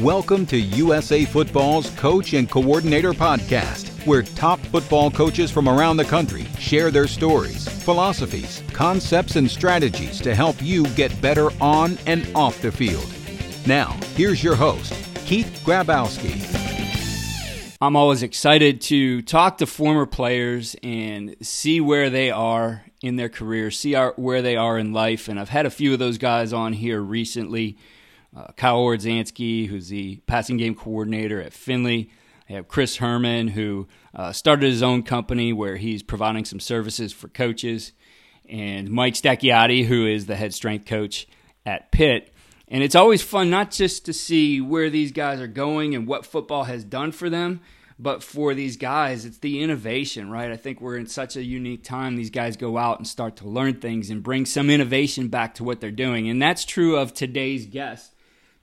Welcome to USA Football's Coach and Coordinator Podcast, where top football coaches from around the country share their stories, philosophies, concepts, and strategies to help you get better on and off the field. Now, here's your host, Keith Grabowski. I'm always excited to talk to former players and see where they are in their career, see our, where they are in life. And I've had a few of those guys on here recently uh, Kyle Wardzansky, who's the passing game coordinator at Findlay. I have Chris Herman, who uh, started his own company where he's providing some services for coaches, and Mike Stacchiotti, who is the head strength coach at Pitt. And it's always fun not just to see where these guys are going and what football has done for them, but for these guys, it's the innovation, right? I think we're in such a unique time. These guys go out and start to learn things and bring some innovation back to what they're doing. And that's true of today's guest.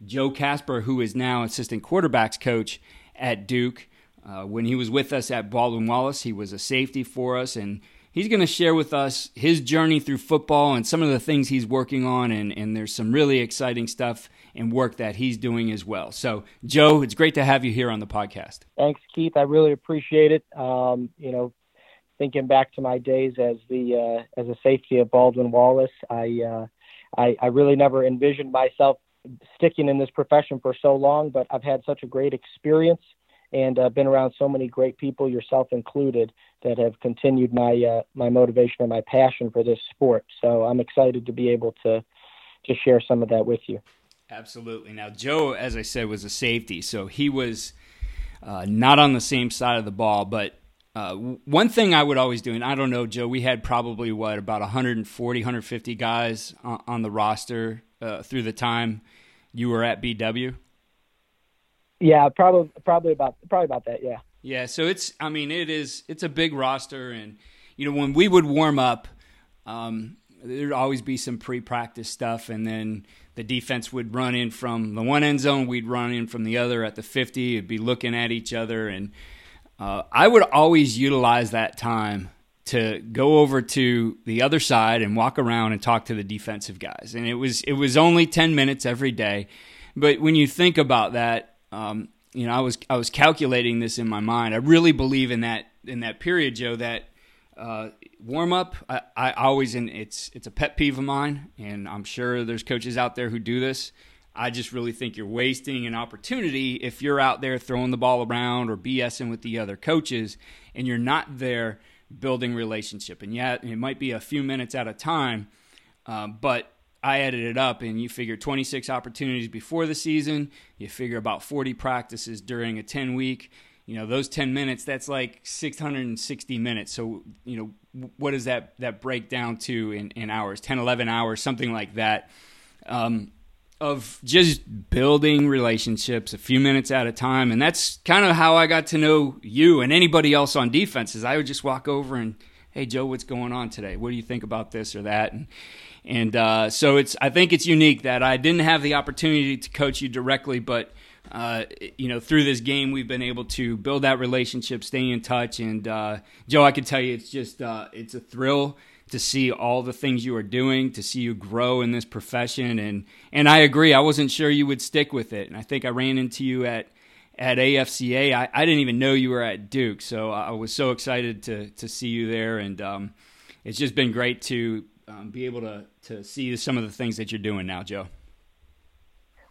Joe Casper, who is now assistant quarterbacks coach at Duke. Uh, when he was with us at Baldwin Wallace, he was a safety for us, and he's going to share with us his journey through football and some of the things he's working on. And, and there's some really exciting stuff and work that he's doing as well. So, Joe, it's great to have you here on the podcast. Thanks, Keith. I really appreciate it. Um, you know, thinking back to my days as the uh, as a safety at Baldwin Wallace, I, uh, I I really never envisioned myself sticking in this profession for so long, but I've had such a great experience and uh, been around so many great people, yourself included, that have continued my uh, my motivation and my passion for this sport. So I'm excited to be able to to share some of that with you. Absolutely. Now, Joe, as I said, was a safety, so he was uh, not on the same side of the ball. But uh, one thing I would always do, and I don't know, Joe, we had probably what about 140, 150 guys on, on the roster uh, through the time you were at BW? Yeah, probably probably about probably about that. Yeah. Yeah. So it's I mean it is it's a big roster, and you know when we would warm up, um, there'd always be some pre-practice stuff, and then the defense would run in from the one end zone, we'd run in from the other at the fifty. It'd be looking at each other, and uh, I would always utilize that time to go over to the other side and walk around and talk to the defensive guys. And it was it was only ten minutes every day, but when you think about that, um, you know, I was I was calculating this in my mind. I really believe in that in that period, Joe. That uh, warm up, I, I always and it's it's a pet peeve of mine, and I'm sure there's coaches out there who do this. I just really think you're wasting an opportunity if you're out there throwing the ball around or BSing with the other coaches, and you're not there building relationship. And yet, it might be a few minutes at a time, um, but I added it up, and you figure 26 opportunities before the season. You figure about 40 practices during a 10 week. You know, those 10 minutes, that's like 660 minutes. So, you know, what does that, that break down to in, in hours? 10, 11 hours, something like that. Um, of just building relationships a few minutes at a time. And that's kind of how I got to know you and anybody else on defense is I would just walk over and, hey, Joe, what's going on today? What do you think about this or that? And, and uh, so it's I think it's unique that I didn't have the opportunity to coach you directly, but uh, you know through this game we've been able to build that relationship, stay in touch, and uh, Joe, I can tell you it's just uh, it's a thrill to see all the things you are doing, to see you grow in this profession. And and I agree. I wasn't sure you would stick with it, and I think I ran into you at at AFCA. I, I didn't even know you were at Duke, so I was so excited to to see you there, and um, it's just been great to um, be able to to see some of the things that you're doing now, Joe.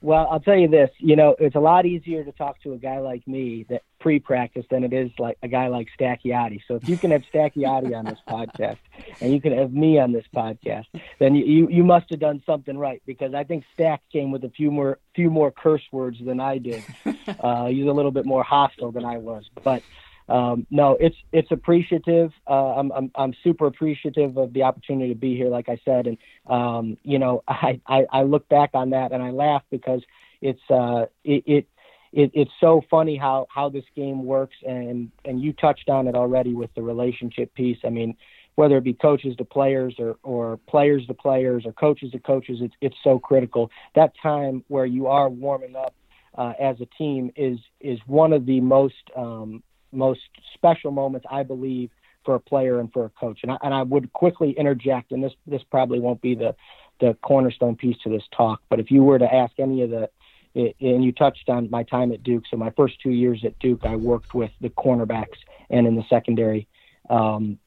Well, I'll tell you this. You know, it's a lot easier to talk to a guy like me that pre-practice than it is like a guy like Stacchiotti. So if you can have Stacchiotti on this podcast and you can have me on this podcast, then you, you, you must have done something right because I think Stack came with a few more few more curse words than I did. Uh, he's a little bit more hostile than I was, but um, no, it's it's appreciative. Uh, I'm, I'm I'm super appreciative of the opportunity to be here, like I said, and um, you know, I, I I look back on that and I laugh because it's uh it, it it, it's so funny how how this game works and and you touched on it already with the relationship piece i mean whether it be coaches to players or or players to players or coaches to coaches it's it's so critical that time where you are warming up uh, as a team is is one of the most um, most special moments I believe for a player and for a coach. And I, and I would quickly interject, and this this probably won't be the the cornerstone piece to this talk, but if you were to ask any of the and you touched on my time at Duke. So my first two years at Duke, I worked with the cornerbacks and in the secondary, um,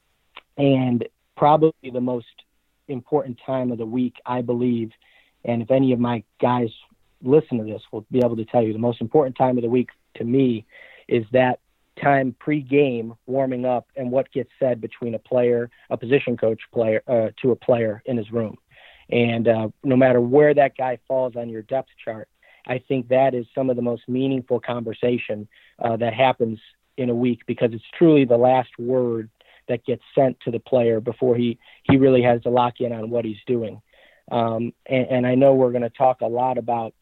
and probably the most important time of the week, I believe. And if any of my guys listen to this, will be able to tell you the most important time of the week to me is that time pre-game warming up and what gets said between a player, a position coach player, uh, to a player in his room. And uh, no matter where that guy falls on your depth chart, I think that is some of the most meaningful conversation uh, that happens in a week because it's truly the last word that gets sent to the player before he he really has to lock in on what he's doing. Um, and, and I know we're going to talk a lot about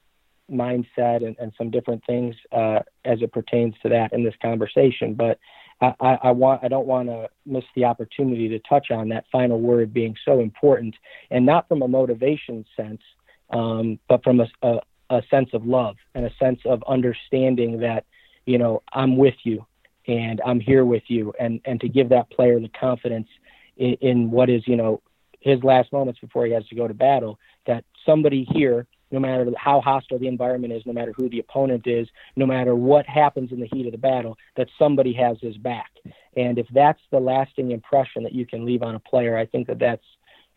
mindset and, and some different things uh, as it pertains to that in this conversation. But I, I, want I don't want to miss the opportunity to touch on that final word being so important, and not from a motivation sense, um, but from a, a, a sense of love and a sense of understanding that you know I'm with you and I'm here with you, and and to give that player the confidence in, in what is you know his last moments before he has to go to battle that somebody here no matter how hostile the environment is, no matter who the opponent is, no matter what happens in the heat of the battle, that somebody has his back. And if that's the lasting impression that you can leave on a player, I think that that's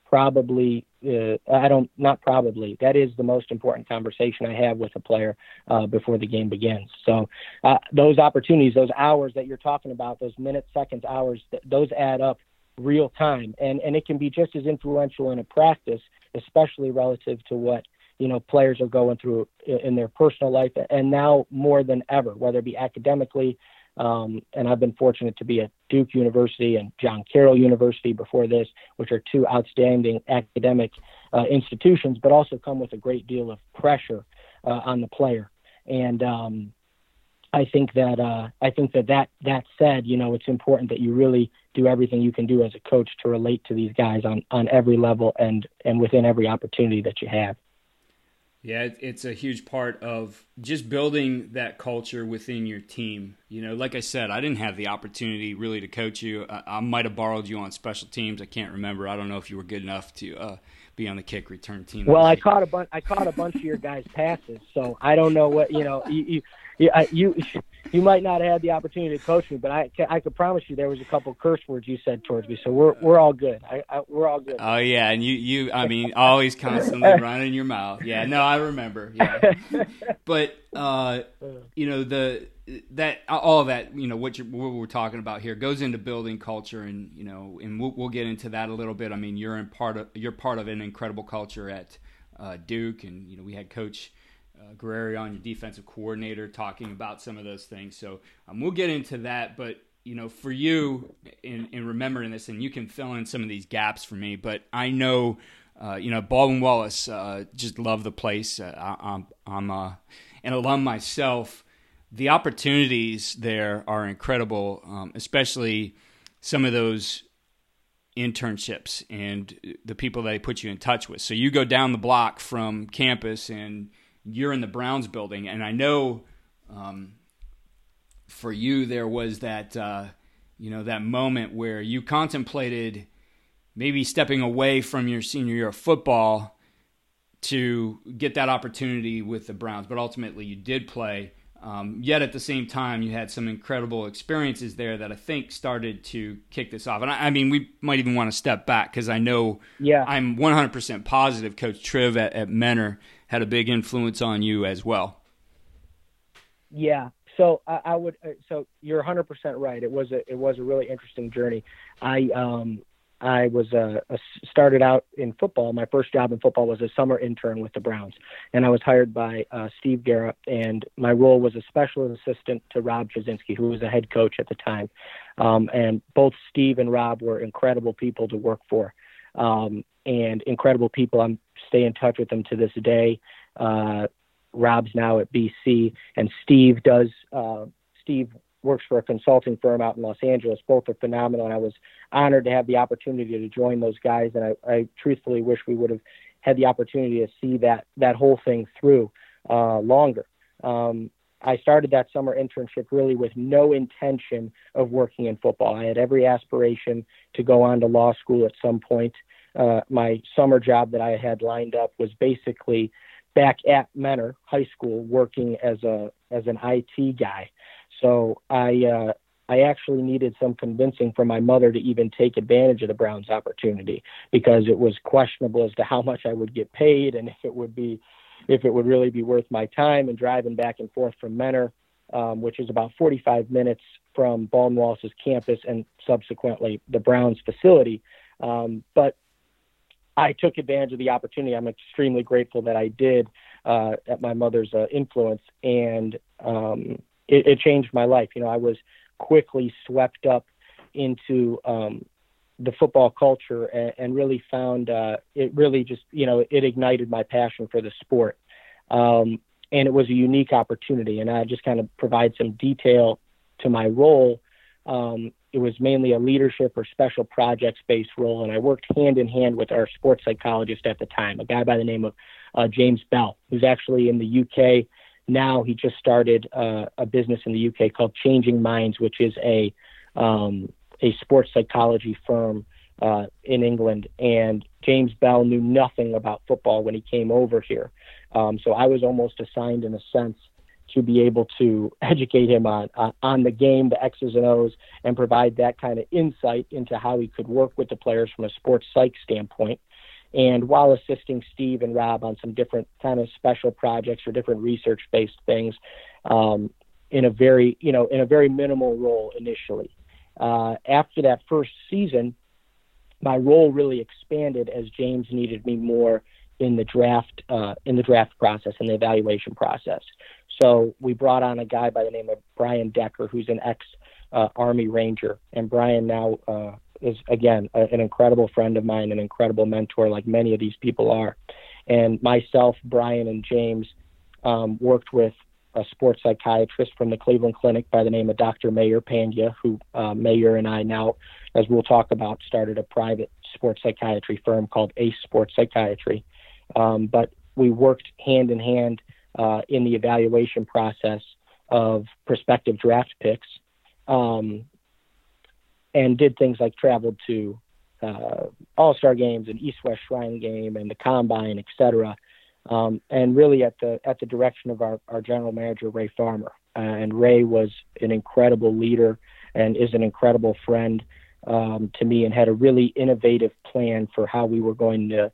probably uh, I don't not probably that is the most important conversation I have with a player uh, before the game begins. So uh, those opportunities, those hours that you're talking about, those minutes, seconds, hours, th- those add up real time, and and it can be just as influential in a practice, especially relative to what you know players are going through in their personal life and now more than ever whether it be academically um, and I've been fortunate to be at Duke University and John Carroll University before this, which are two outstanding academic uh, institutions, but also come with a great deal of pressure uh, on the player. And um, I think that uh, I think that that that said, you know, it's important that you really do everything you can do as a coach to relate to these guys on on every level and and within every opportunity that you have. Yeah, it's a huge part of just building that culture within your team. You know, like I said, I didn't have the opportunity really to coach you. I, might have borrowed you on special teams. I can't remember. I don't know if you were good enough to uh, be on the kick return team. Well, I caught a bunch. I caught a bunch of your guys' passes, so I don't know what you know. You, you yeah, you you might not have had the opportunity to coach me, but I I could promise you there was a couple curse words you said towards me, so we're we're all good. I, I we're all good. Oh yeah, and you you I mean always constantly running your mouth. Yeah, no, I remember. Yeah, but uh, you know the that all that you know what, what we're talking about here goes into building culture, and you know, and we'll, we'll get into that a little bit. I mean, you're in part of you're part of an incredible culture at uh, Duke, and you know we had Coach uh, Guerrieri on your defensive coordinator talking about some of those things. So um, we'll get into that. But you know, for you in, in remembering this, and you can fill in some of these gaps for me. But I know, uh, you know, Baldwin Wallace uh, just love the place. Uh, I, am I'm, I'm uh, an alum myself. The opportunities there are incredible, um, especially some of those internships and the people they put you in touch with. So you go down the block from campus and you're in the Browns building, and I know um, for you there was that uh, you know that moment where you contemplated maybe stepping away from your senior year of football to get that opportunity with the Browns, but ultimately you did play. Um, yet at the same time, you had some incredible experiences there that I think started to kick this off. And I, I mean, we might even want to step back because I know yeah. I'm 100% positive Coach Triv at, at Mentor had a big influence on you as well. Yeah. So I, I would. Uh, so you're 100 percent right. It was a it was a really interesting journey. I um I was uh, a, started out in football. My first job in football was a summer intern with the Browns, and I was hired by uh, Steve Garrett. And my role was a special assistant to Rob Chudzinski, who was a head coach at the time. Um, and both Steve and Rob were incredible people to work for, um, and incredible people. I'm stay in touch with them to this day. Uh, Rob's now at BC, and Steve does. Uh, Steve works for a consulting firm out in Los Angeles. Both are phenomenal, and I was honored to have the opportunity to join those guys. And I, I truthfully wish we would have had the opportunity to see that that whole thing through uh, longer. Um, I started that summer internship really with no intention of working in football. I had every aspiration to go on to law school at some point uh, my summer job that I had lined up was basically back at Mentor High School working as a as an IT guy. So I uh, I actually needed some convincing from my mother to even take advantage of the Browns opportunity because it was questionable as to how much I would get paid and if it would be if it would really be worth my time and driving back and forth from Mentor, um, which is about 45 minutes from Baldwin Wallace's campus and subsequently the Browns facility. Um, but I took advantage of the opportunity. I'm extremely grateful that I did uh, at my mother's uh, influence, and um, it, it, changed my life. You know, I was quickly swept up into um, the football culture and, and really found uh, it really just you know it ignited my passion for the sport. Um, and it was a unique opportunity, and I just kind of provide some detail to my role. Um, it was mainly a leadership or special projects based role, and I worked hand in hand with our sports psychologist at the time, a guy by the name of uh, James Bell, who's actually in the UK now. He just started uh, a business in the UK called Changing Minds, which is a um, a sports psychology firm uh, in England. And James Bell knew nothing about football when he came over here, um, so I was almost assigned in a sense to be able to educate him on uh, on the game, the X's and O's, and provide that kind of insight into how he could work with the players from a sports psych standpoint. And while assisting Steve and Rob on some different kind of special projects or different research based things, um, in a very you know in a very minimal role initially. Uh, after that first season, my role really expanded as James needed me more in the draft uh, in the draft process and the evaluation process. So we brought on a guy by the name of Brian Decker, who's an ex uh, Army Ranger, and Brian now uh, is again a, an incredible friend of mine, an incredible mentor, like many of these people are. And myself, Brian, and James um, worked with a sports psychiatrist from the Cleveland Clinic by the name of Dr. Mayur Pandya, who uh, Mayur and I now, as we'll talk about, started a private sports psychiatry firm called Ace Sports Psychiatry. Um, but we worked hand in hand uh, in the evaluation process of prospective draft picks, um, and did things like traveled to uh, All Star games and East West Shrine game and the Combine, et cetera. Um, and really at the at the direction of our, our general manager Ray Farmer. Uh, and Ray was an incredible leader and is an incredible friend um, to me, and had a really innovative plan for how we were going to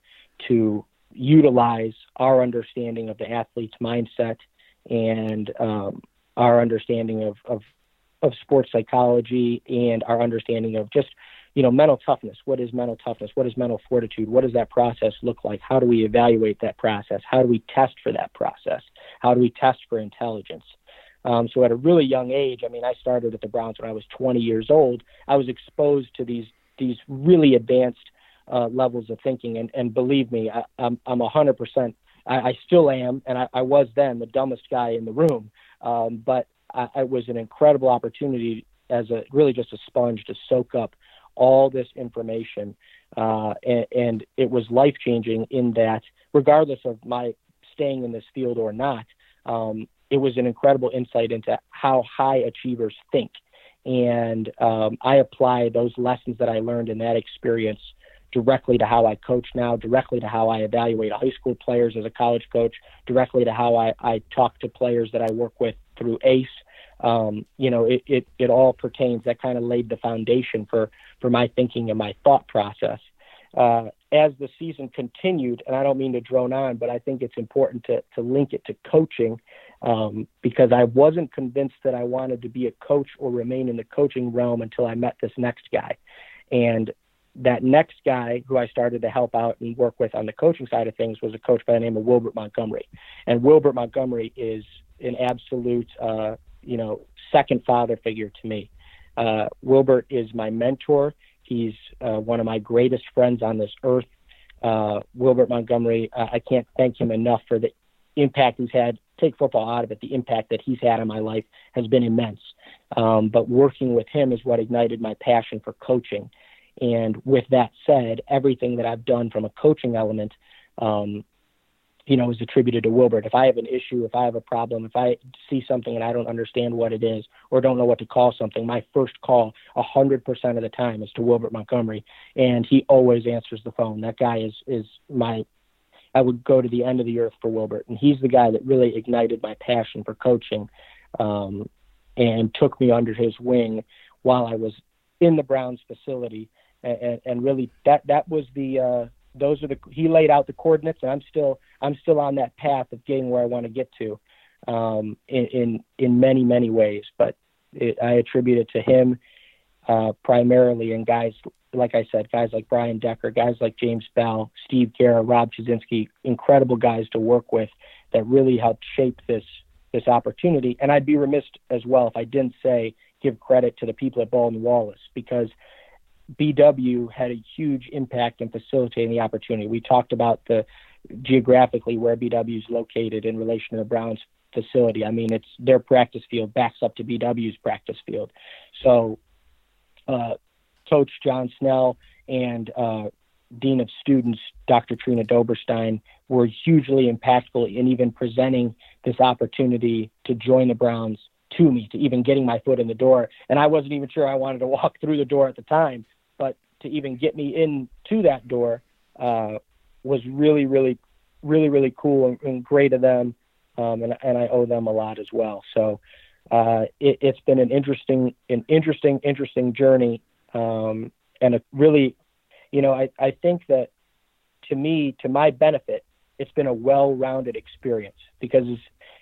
to utilize our understanding of the athlete's mindset and um, our understanding of, of, of sports psychology and our understanding of just you know mental toughness. What is mental toughness? What is mental fortitude? What does that process look like? How do we evaluate that process? How do we test for that process? How do we test for intelligence? Um, so at a really young age i mean i started at the browns when i was 20 years old. I was exposed to these these really advanced uh, levels of thinking. And, and believe me, I, I'm I'm a hundred percent. I still am, and I, I was then the dumbest guy in the room. Um, but I, it was an incredible opportunity as a really just a sponge to soak up all this information, uh, and, and it was life changing in that, regardless of my staying in this field or not, um, it was an incredible insight into how high achievers think. And um, I apply those lessons that I learned in that experience directly to how I coach now, directly to how I evaluate high school players as a college coach, directly to how I, I talk to players that I work with through ACE. Um, you know, it, it, it all pertains. That kind of laid the foundation for, for my thinking and my thought process. Uh, as the season continued, and I don't mean to drone on, but I think it's important to, to link it to coaching um, because I wasn't convinced that I wanted to be a coach or remain in the coaching realm until I met this next guy. And that next guy who I started to help out and work with on the coaching side of things was a coach by the name of Wilbert Montgomery. And Wilbert Montgomery is an absolute, uh, you know, second father figure to me. Uh, Wilbert is my mentor. He's uh, one of my greatest friends on this earth. Uh, Wilbert Montgomery, uh, I can't thank him enough for the impact he's had. Take football out of it, the impact that he's had on my life has been immense. Um, but working with him is what ignited my passion for coaching. And with that said, everything that I've done from a coaching element, um, you know, is attributed to Wilbert. If I have an issue, if I have a problem, if I see something and I don't understand what it is or don't know what to call something, my first call, a hundred percent of the time, is to Wilbert Montgomery, and he always answers the phone. That guy is is my I would go to the end of the earth for Wilbert. And he's the guy that really ignited my passion for coaching um, and took me under his wing while I was in the Browns facility. And, and really, that that was the uh, those are the he laid out the coordinates, and I'm still I'm still on that path of getting where I want to get to um, in, in in many many ways. But it, I attribute it to him uh, primarily, and guys like I said, guys like Brian Decker, guys like James Bell, Steve Guerra, Rob Chudzinski, incredible guys to work with that really helped shape this this opportunity. And I'd be remiss as well if I didn't say give credit to the people at Baldwin Wallace because BW had a huge impact in facilitating the opportunity. We talked about the geographically where BW is located in relation to the Browns facility. I mean, it's their practice field backs up to BW's practice field. So, uh, Coach John Snell and uh, Dean of Students, Dr. Trina Doberstein, were hugely impactful in even presenting this opportunity to join the Browns to me, to even getting my foot in the door. And I wasn't even sure I wanted to walk through the door at the time, but to even get me in to that door uh, was really, really, really, really cool and, and great of them. Um, and, and I owe them a lot as well. So uh, it, has been an interesting, an interesting, interesting journey, um, and a really, you know, I, I think that to me, to my benefit, it's been a well-rounded experience because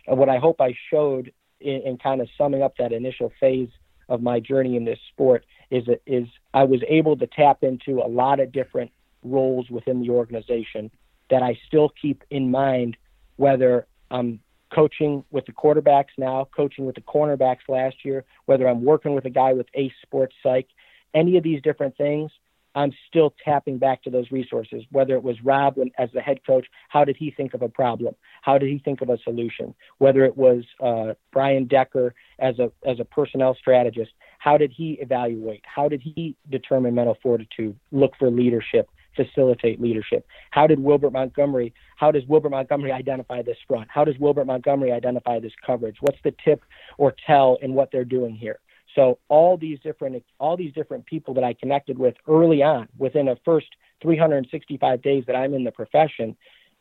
what I hope I showed in, in kind of summing up that initial phase of my journey in this sport is is I was able to tap into a lot of different roles within the organization that I still keep in mind whether I'm coaching with the quarterbacks now, coaching with the cornerbacks last year, whether I'm working with a guy with Ace Sports Psych, any of these different things, I'm still tapping back to those resources. Whether it was Rob when, as the head coach, how did he think of a problem? How did he think of a solution? Whether it was uh, Brian Decker as a as a personnel strategist, how did he evaluate? How did he determine mental fortitude? Look for leadership, facilitate leadership. How did Wilbert Montgomery? How does Wilbert Montgomery identify this front? How does Wilbert Montgomery identify this coverage? What's the tip or tell in what they're doing here? So all these different all these different people that I connected with early on, within the first 365 days that I'm in the profession,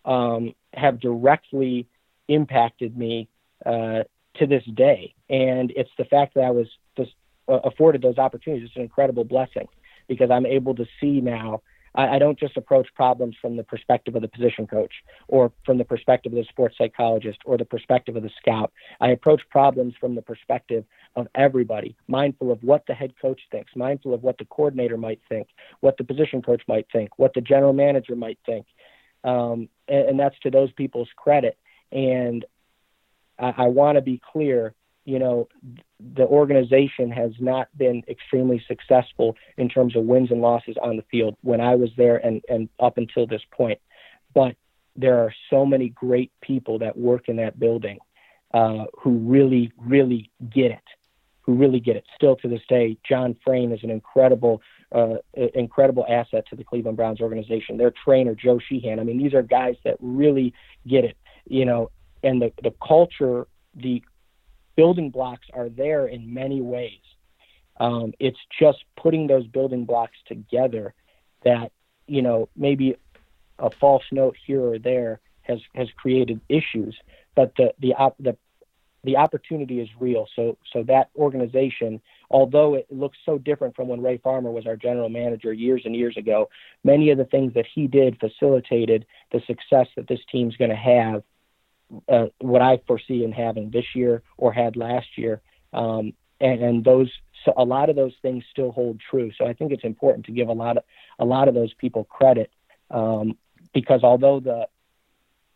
um, have directly impacted me uh, to this day. And it's the fact that I was just, uh, afforded those opportunities. It's an incredible blessing because I'm able to see now I, I don't just approach problems from the perspective of the position coach or from the perspective of the sports psychologist or the perspective of the scout. I approach problems from the perspective of everybody, mindful of what the head coach thinks, mindful of what the coordinator might think, what the position coach might think, what the general manager might think. Um, and, and that's to those people's credit. And I, I want to be clear you know, the organization has not been extremely successful in terms of wins and losses on the field when I was there and, and up until this point. But there are so many great people that work in that building uh, who really, really get it, who really get it. Still to this day, John Frame is an incredible, uh, incredible asset to the Cleveland Browns organization. Their trainer, Joe Sheehan. I mean, these are guys that really get it, you know, and the, the culture, the building blocks are there in many ways. Um, it's just putting those building blocks together that you know maybe a false note here or there has has created issues, but the the the the opportunity is real. So so that organization, although it looks so different from when Ray Farmer was our general manager years and years ago, many of the things that he did facilitated the success that this team's going to have uh, what I foresee in having this year or had last year. Um, and, and those, so a lot of those things still hold true. So I think it's important to give a lot of, a lot of those people credit um, because although the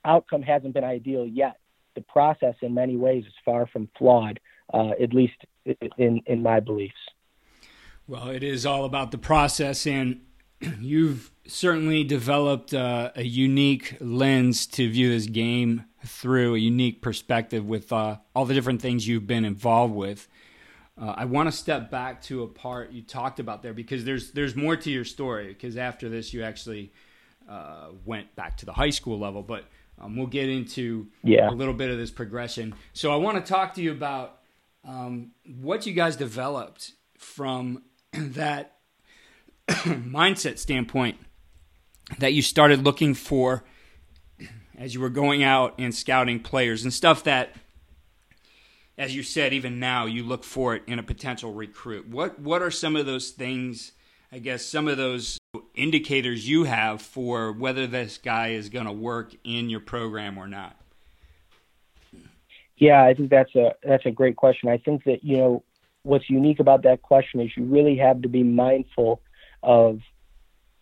outcome hasn't been ideal yet, the process in many ways is far from flawed, uh, at least in, in my beliefs. Well, it is all about the process, and you've certainly developed uh, a unique lens to view this game through a unique perspective with uh, all the different things you've been involved with. Uh, I want to step back to a part you talked about there because there's there's more to your story. Because after this, you actually uh, went back to the high school level, but um, we'll get into yeah. a little bit of this progression. So I want to talk to you about um, what you guys developed from that mindset standpoint that you started looking for as you were going out and scouting players and stuff that, as you said, even now you look for it in a potential recruit? What what are some of those things? I guess some of those indicators you have for whether this guy is going to work in your program or not. Yeah, I think that's a that's a great question. I think that you know what's unique about that question is you really have to be mindful of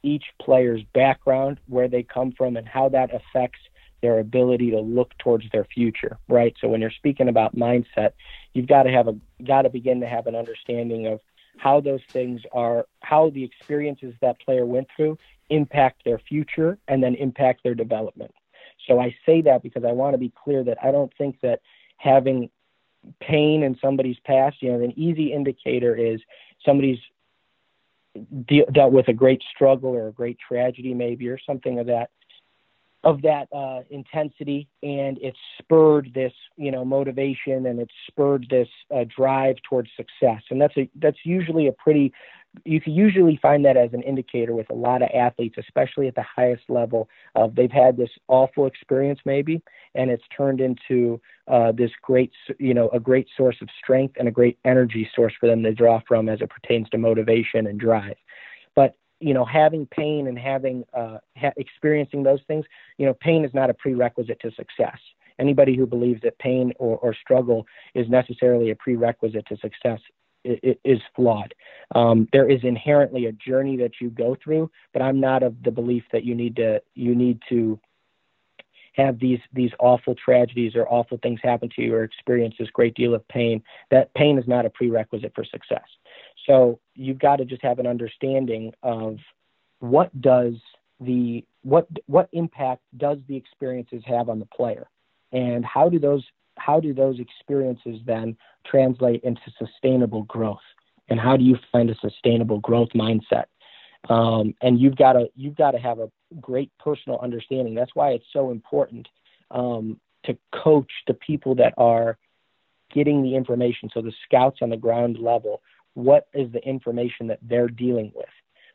each player's background, where they come from, and how that affects their ability to look towards their future, right? So when you're speaking about mindset, you've got to have a got to begin to have an understanding of how those things are, how the experiences that player went through impact their future and then impact their development. So I say that because I want to be clear that I don't think that having pain in somebody's past, you know, an easy indicator is somebody's de- dealt with a great struggle or a great tragedy, maybe, or something of that of that uh, intensity, and it's spurred this, you know, motivation, and it's spurred this uh, drive towards success. And that's a that's usually a pretty you can usually find that as an indicator with a lot of athletes, especially at the highest level. Of they've had this awful experience maybe, and it's turned into uh, this great, you know, a great source of strength and a great energy source for them to draw from as it pertains to motivation and drive. But you know, having pain and having uh, ha- experiencing those things, you know, pain is not a prerequisite to success. Anybody who believes that pain or, or struggle is necessarily a prerequisite to success is flawed. Um, there is inherently a journey that you go through, but I'm not of the belief that you need to you need to have these these awful tragedies or awful things happen to you or experience this great deal of pain. That pain is not a prerequisite for success. So you've got to just have an understanding of what does the what what impact does the experiences have on the player, and how do those how do those experiences then translate into sustainable growth? And how do you find a sustainable growth mindset? Um, and you've got to you've got to have a great personal understanding. That's why it's so important um, to coach the people that are getting the information. So the scouts on the ground level, what is the information that they're dealing with?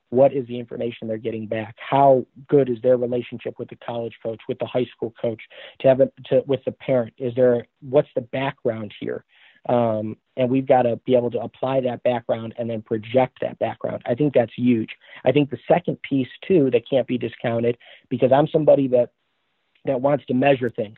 What is the information they're getting back? How good is their relationship with the college coach with the high school coach to have it to with the parent? Is there what's the background here? Um, and we've got to be able to apply that background and then project that background. I think that's huge. I think the second piece too that can't be discounted because i'm somebody that that wants to measure things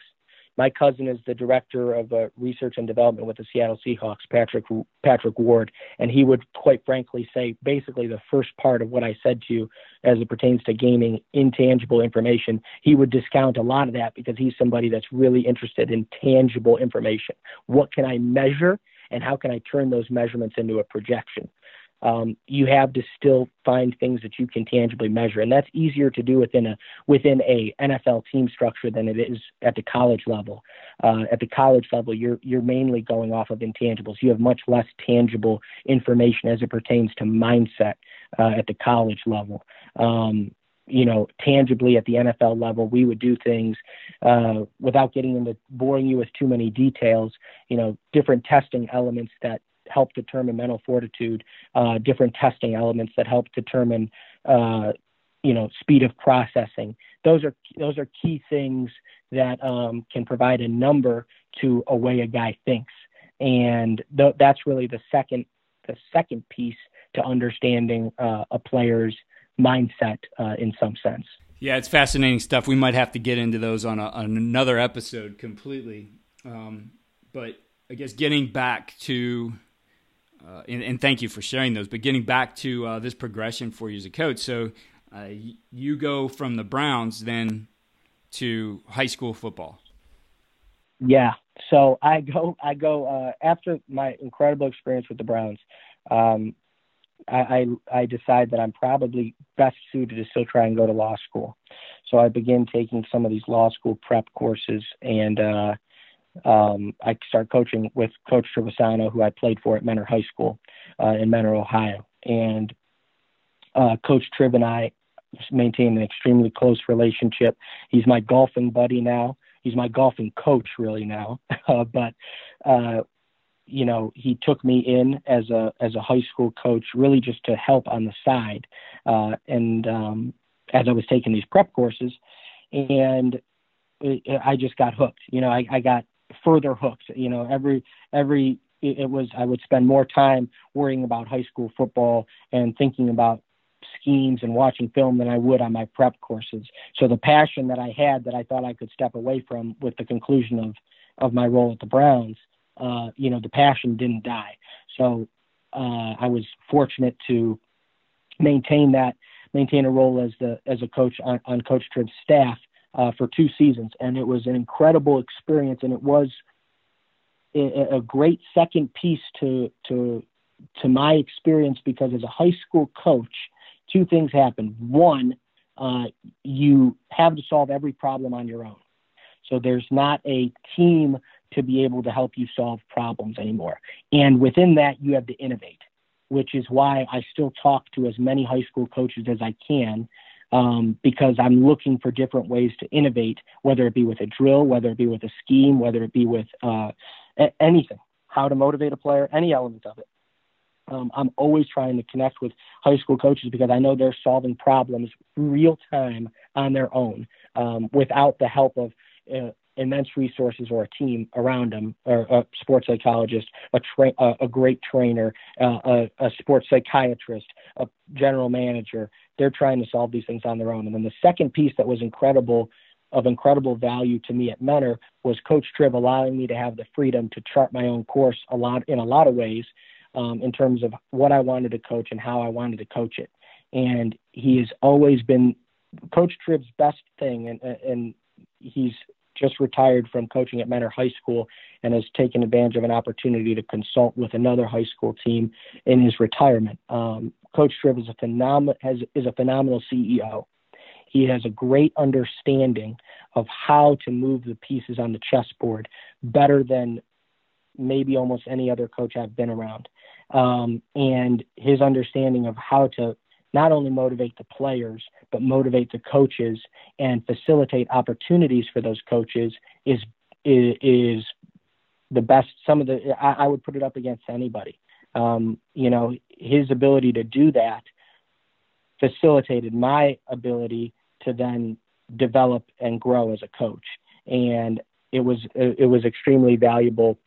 my cousin is the director of uh, research and development with the Seattle Seahawks, Patrick Patrick Ward, and he would quite frankly say basically the first part of what I said to you as it pertains to gaining intangible information. He would discount a lot of that because he's somebody that's really interested in tangible information. What can I measure, and how can I turn those measurements into a projection? Um, you have to still find things that you can tangibly measure, and that's easier to do within a within a NFL team structure than it is at the college level. Uh, at the college level, you're you're mainly going off of intangibles. You have much less tangible information as it pertains to mindset uh, at the college level. Um, you know, tangibly at the NFL level, we would do things uh, without getting into boring you with too many details. You know, different testing elements that help determine mental fortitude, uh, different testing elements that help determine, uh, you know, speed of processing. Those are those are key things that um, can provide a number to a way a guy thinks, and th- that's really the second the second piece to understanding uh, a player's mindset uh, in some sense. Yeah, it's fascinating stuff. We might have to get into those on, a, on another episode completely. Um, but I guess getting back to uh, and, and, thank you for sharing those. But getting back to uh, this progression for you as a coach, so uh, you go from the Browns then to high school football. Yeah. So I go, I go uh, after my incredible experience with the Browns. Um, I, I, I decide that I'm probably best suited to still try and go to law school. So I begin taking some of these law school prep courses and uh, um, I started coaching with Coach Trivisonno, who I played for at Mentor High School uh, in Mentor, Ohio. And uh, Coach Triv and I maintain an extremely close relationship. He's my golfing buddy now. He's my golfing coach, really now. uh, but uh, you know, he took me in as a as a high school coach, really just to help on the side. Uh, and um, as I was taking these prep courses, and I just got hooked. You know, I, I got further hooked. You know, every every it was I would spend more time worrying about high school football and thinking about schemes and watching film than I would on my prep courses. So the passion that I had that I thought I could step away from with the conclusion of of my role at the Browns, uh, you know, the passion didn't die. So uh, I was fortunate to maintain that maintain a role as the as a coach on, on Coach Triv's staff uh, for two seasons, and it was an incredible experience, and it was a, great second piece to to to my experience because as a high school coach, two things happen. One, uh, you have to solve every problem on your own. So there's not a team to be able to help you solve problems anymore. And within that, you have to innovate, which is why I still talk to as many high school coaches as I can um, because I'm looking for different ways to innovate, whether it be with a drill, whether it be with a scheme, whether it be with uh, anything, how to motivate a player, any element of it. Um, I'm always trying to connect with high school coaches because I know they're solving problems real time on their own um, without the help of uh, immense resources or a team around them, or a sports psychologist, a, tra- a, a great trainer, uh, a, a sports psychiatrist, a general manager. They're trying to solve these things on their own. And then the second piece that was incredible of incredible value to me at Mentor was Coach Triv allowing me to have the freedom to chart my own course a lot in a lot of ways um, in terms of what I wanted to coach and how I wanted to coach it. And he has always been Coach Triv's best thing, and and he's just retired from coaching at Mentor High School and has taken advantage of an opportunity to consult with another high school team in his retirement. Um, Coach Triv is a phenomenal has is a phenomenal CEO. He has a great understanding of how to move the pieces on the chessboard better than maybe almost any other coach I've been around. Um, and his understanding of how to not only motivate the players, but motivate the coaches and facilitate opportunities for those coaches is is, is the best. Some of the I, I, would put it up against anybody. Um, you know, his ability to do that facilitated my ability to then develop and grow as a coach, and it was it was extremely valuable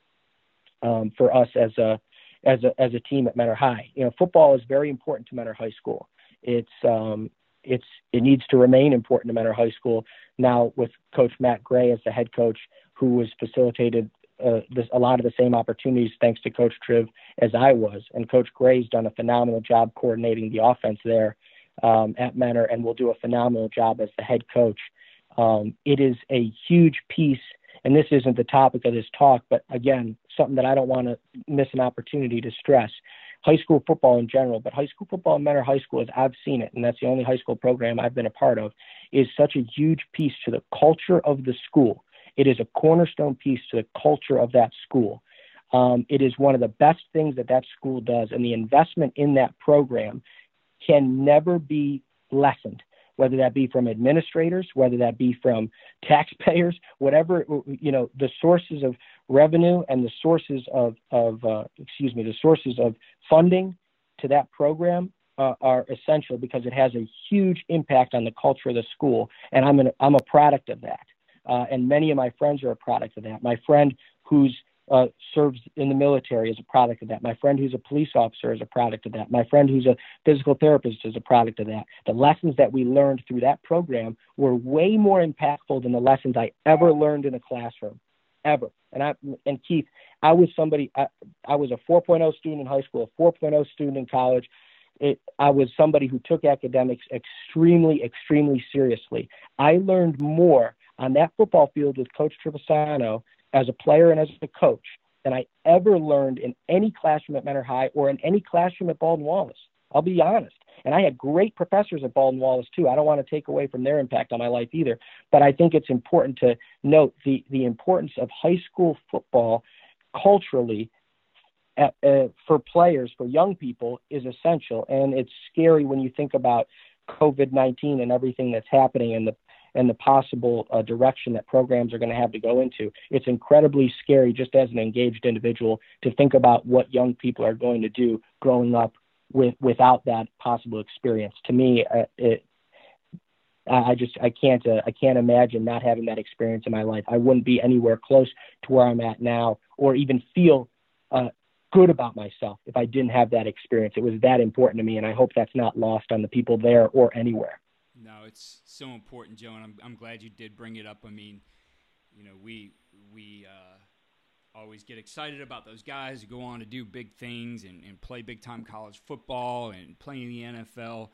um, for us as a as a as a team at Mentor High. You know, football is very important to Mentor High School. It's um, it's it needs to remain important to Mentor High School now with Coach Matt Gray as the head coach, who has facilitated uh, this, a lot of the same opportunities thanks to Coach Triv as I was. And Coach Gray's done a phenomenal job coordinating the offense there um, at Mentor, and will do a phenomenal job as the head coach. Um, it is a huge piece and this isn't the topic of this talk, but again, something that I don't want to miss an opportunity to stress. High school football in general, but high school football in Mentor High School, as I've seen it, and that's the only high school program I've been a part of, is such a huge piece to the culture of the school. It is a cornerstone piece to the culture of that school. Um, it is one of the best things that that school does, and the investment in that program can never be lessened whether that be from administrators, whether that be from taxpayers, whatever you know, the sources of revenue and the sources of of uh, excuse me, the sources of funding to that program uh, are essential because it has a huge impact on the culture of the school, and I'm an, I'm a product of that. Uh, and many of my friends are a product of that. My friend who's uh, serves in the military as a product of that. My friend who's a police officer is a product of that. My friend who's a physical therapist is a product of that. The lessons that we learned through that program were way more impactful than the lessons I ever learned in a classroom, ever. And I and Keith, I was somebody. I, I was a 4.0 student in high school, a 4.0 student in college. It, I was somebody who took academics extremely, extremely seriously. I learned more on that football field with Coach Trivisonno as a player and as a coach than I ever learned in any classroom at Mentor High or in any classroom at Baldwin Wallace. I'll be honest. And I had great professors at Baldwin Wallace too. I don't want to take away from their impact on my life either. But I think it's important to note the, the importance of high school football culturally at, uh, for players, for young people, is essential. And it's scary when you think about COVID 19 and everything that's happening and the and the possible uh, direction that programs are going to have to go into. It's incredibly scary, just as an engaged individual, to think about what young people are going to do growing up with without that possible experience. To me, uh, it, I, just I can't uh, I can't imagine not having that experience in my life. I wouldn't be anywhere close to where I'm at now, or even feel uh, good about myself if I didn't have that experience. It was that important to me, and I hope that's not lost on the people there or anywhere. No, it's so important, Joe, and I'm I'm glad you did bring it up. I mean, you know, we we uh, always get excited about those guys who go on to do big things and, and play big time college football and play in the NFL.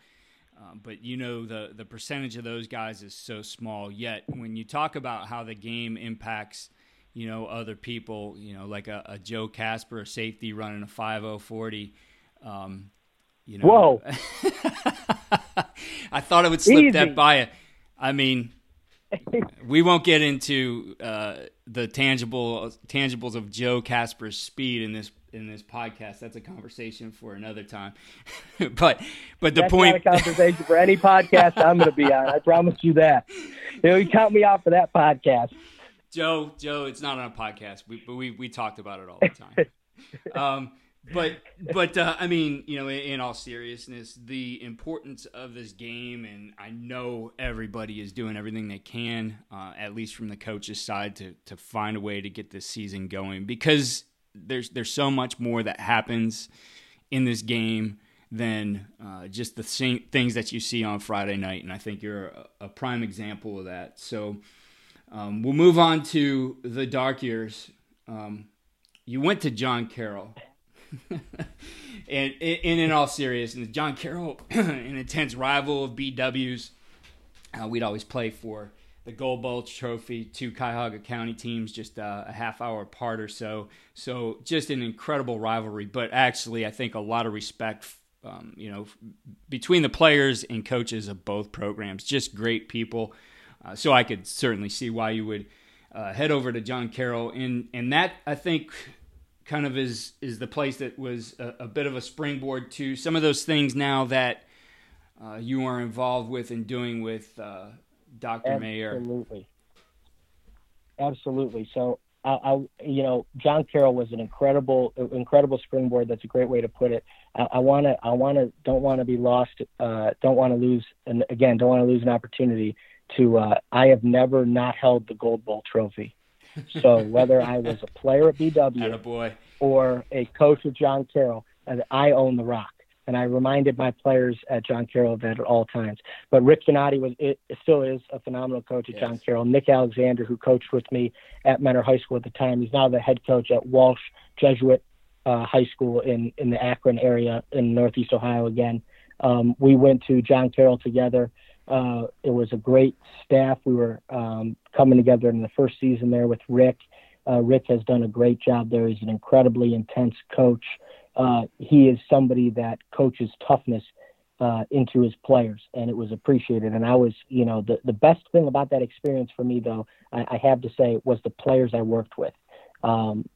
Um, but you know the the percentage of those guys is so small. Yet when you talk about how the game impacts, you know, other people, you know, like a, a Joe Casper, a safety running a five oh forty, um, you know. Whoa! I thought I would slip Easy. that by it. I mean, we won't get into uh, the tangible tangibles of Joe Casper's speed in this in this podcast. That's a conversation for another time. but but the That's point not a conversation for any podcast I'm going to be on. I promise you that. You, know, you count me out for that podcast. Joe, Joe, it's not on a podcast. We but we we talked about it all the time. um, but but uh, I mean, you know, in, in, all seriousness, the importance of this game, and I know everybody is doing everything they can, uh, at least from the coaches' side, to to find a way to get this season going because there's there's so much more that happens in this game than uh, just the same things that you see on Friday night, and I think you're a, a prime example of that. So. Um, we'll move on to the dark years. Um, you went to John Carroll. and, and, in all seriousness, John Carroll, an intense rival of BW's, uh, we'd always play for the Gold Bowl Trophy, two Cuyahoga County teams, just uh, a half hour apart or so. So just an incredible rivalry. But actually, I think a lot of respect, um, you know, between the players and coaches of both programs. Just great people. Uh, so I could certainly see why you would uh, head over to John Carroll, and and that I think kind of is is the place that was a, a bit of a springboard to some of those things now that uh, you are involved with and doing with uh, Dr. Mayur. Absolutely, absolutely. So. I, I, you know, John Carroll was an incredible, incredible springboard. That's a great way to put it. I want to, I want to, don't want to be lost, uh, don't want to lose, and again, don't want to lose an opportunity to uh, I have never not held the Gold Bowl trophy. So whether I was a player at BW or a coach of John Carroll, I own the rock. And I reminded my players at John Carroll of that at all times. But Rick Finotti was it still is a phenomenal coach at yes. John Carroll. Nick Alexander, who coached with me at Mentor High School at the time, he's now the head coach at Walsh Jesuit uh, High School in in the Akron area in Northeast Ohio. Again, um, we went to John Carroll together. Uh, it was a great staff. We were um, coming together in the first season there with Rick. Uh, Rick has done a great job there. He's an incredibly intense coach. Uh, he is somebody that coaches toughness uh, into his players, and it was appreciated. And I was, you know, the, the best thing about that experience for me, though, I, I have to say, was the players I worked with. Um,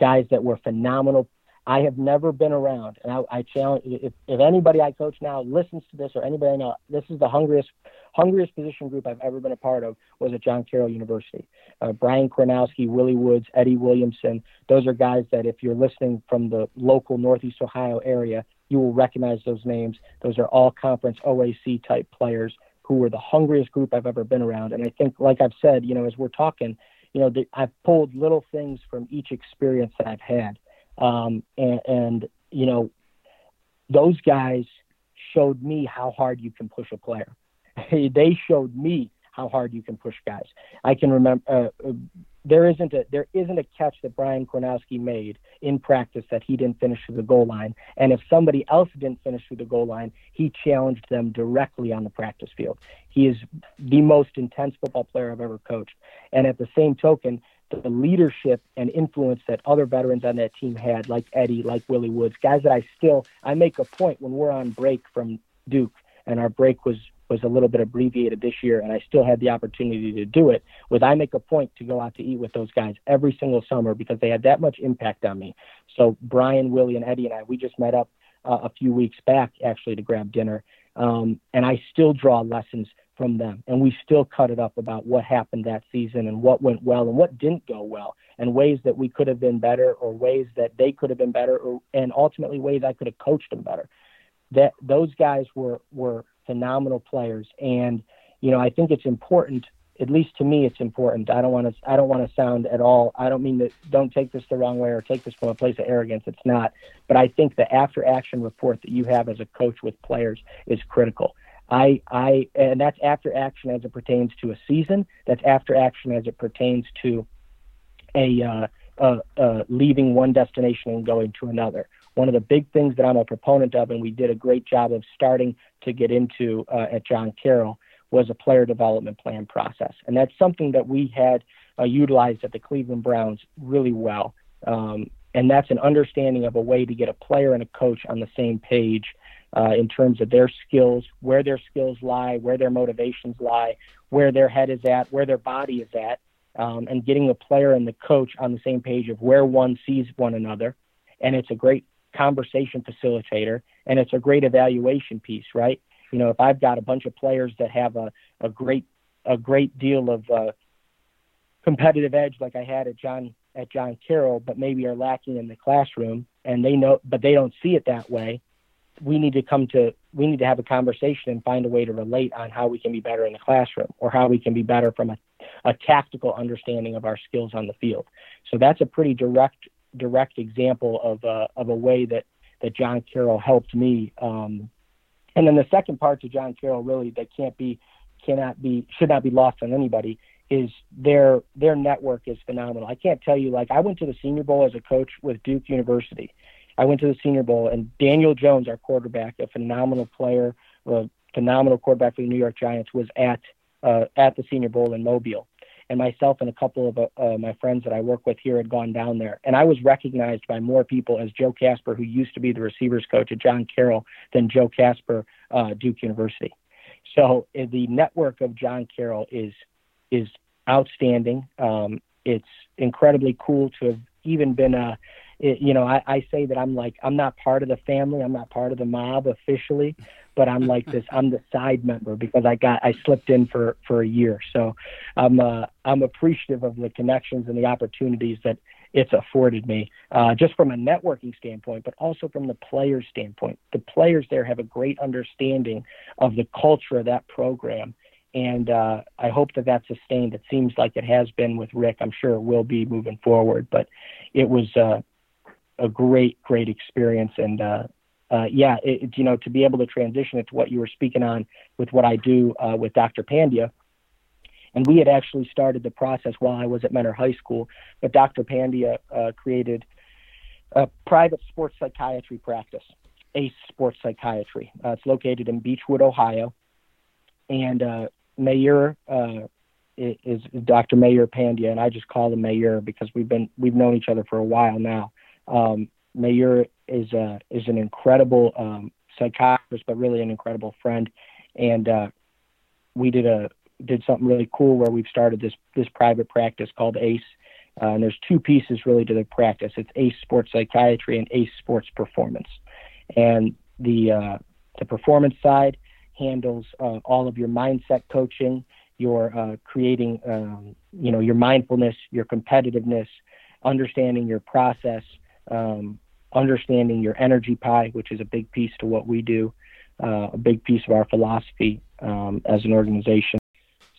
guys that were phenomenal I have never been around, and I, I challenge if, if anybody I coach now listens to this or anybody I know, this is the hungriest hungriest position group I've ever been a part of was at John Carroll University. Uh, Brian Kornowski, Willie Woods, Eddie Williamson. Those are guys that if you're listening from the local Northeast Ohio area, you will recognize those names. Those are all conference OAC type players who were the hungriest group I've ever been around. And I think, like I've said, you know, as we're talking, you know, the, I've pulled little things from each experience that I've had um, and, and, you know, those guys showed me how hard you can push a player. they showed me how hard you can push guys. I can remember uh, uh, there isn't a there isn't a catch that Brian Kornowski made in practice that he didn't finish through the goal line. And if somebody else didn't finish through the goal line, he challenged them directly on the practice field. He is the most intense football player I've ever coached. And at the same token, the leadership and influence that other veterans on that team had, like Eddie, like Willie Woods, guys that I still I make a point when we're on break from Duke, and our break was was a little bit abbreviated this year, and I still had the opportunity to do it. Was I make a point to go out to eat with those guys every single summer because they had that much impact on me. So Brian, Willie, and Eddie and I, we just met up uh, a few weeks back actually to grab dinner, um, and I still draw lessons from them. And we still cut it up about what happened that season and what went well and what didn't go well and ways that we could have been better or ways that they could have been better or, and ultimately ways I could have coached them better. That those guys were, were phenomenal players. And, you know, I think it's important. At least to me, it's important. I don't want to. I don't want to sound at all. I don't mean that. Don't take this the wrong way or take this from a place of arrogance. It's not. But I think the after action report that you have as a coach with players is critical. I, I, and that's after action as it pertains to a season. That's after action as it pertains to a uh, uh, uh, leaving one destination and going to another. One of the big things that I'm a proponent of, and we did a great job of starting to get into uh, at John Carroll, was a player development plan process, and that's something that we had uh, utilized at the Cleveland Browns really well. Um, and that's an understanding of a way to get a player and a coach on the same page uh, in terms of their skills, where their skills lie, where their motivations lie, where their head is at, where their body is at, um, and getting the player and the coach on the same page of where one sees one another. And it's a great conversation facilitator and it's a great evaluation piece, right? You know, if I've got a bunch of players that have a, a great a great deal of uh, competitive edge like I had at John at John Carroll, but maybe are lacking in the classroom and they know but they don't see it that way, we need to come to we need to have a conversation and find a way to relate on how we can be better in the classroom or how we can be better from a, a tactical understanding of our skills on the field. So that's a pretty direct direct example of a, of a way that that John Carroll helped me. Um, and then the second part to John Carroll really that can't be cannot be should not be lost on anybody is their their network is phenomenal. I can't tell you like I went to the Senior Bowl as a coach with Duke University I went to the Senior Bowl, and Daniel Jones, our quarterback, a phenomenal player, a phenomenal quarterback for the New York Giants, was at uh, at the Senior Bowl in Mobile. And myself and a couple of uh, my friends that I work with here had gone down there, and I was recognized by more people as Joe Casper, who used to be the receivers coach at John Carroll, than Joe Casper, uh, Duke University. So uh, the network of John Carroll is is outstanding. Um, it's incredibly cool to have even been a it, you know, I, I say that I'm like I'm not part of the family, I'm not part of the mob officially, but I'm like this. I'm the side member because I got I slipped in for for a year. So I'm uh, I'm appreciative of the connections and the opportunities that it's afforded me, uh, just from a networking standpoint, but also from the players' standpoint. The players there have a great understanding of the culture of that program and uh, I hope that that's sustained. It seems like it has been with Rick. I'm sure it will be moving forward. But it was uh, a great, great experience. And uh, uh, yeah, it, it, you know, to be able to transition it to what you were speaking on with what I do uh, with Dr. Pandya. And we had actually started the process while I was at Mentor High School, but Dr. Pandya uh, created a private sports psychiatry practice, ACE Sports Psychiatry. Uh, it's located in Beechwood, Ohio. And uh, Mayur uh, is Dr. Mayur Pandya, and I just call him Mayur because we've been we've known each other for a while now. Um, Mayur is a, is an incredible um, psychiatrist, but really an incredible friend. And uh, we did a did something really cool where we've started this this private practice called ACE. Uh, and there's two pieces really to the practice. It's ACE Sports Psychiatry and ACE Sports Performance. And the uh, the performance side handles uh, all of your mindset coaching, your uh, creating, um, you know, your mindfulness, your competitiveness, understanding your process, um, understanding your energy pie, which is a big piece to what we do, uh, a big piece of our philosophy um, as an organization.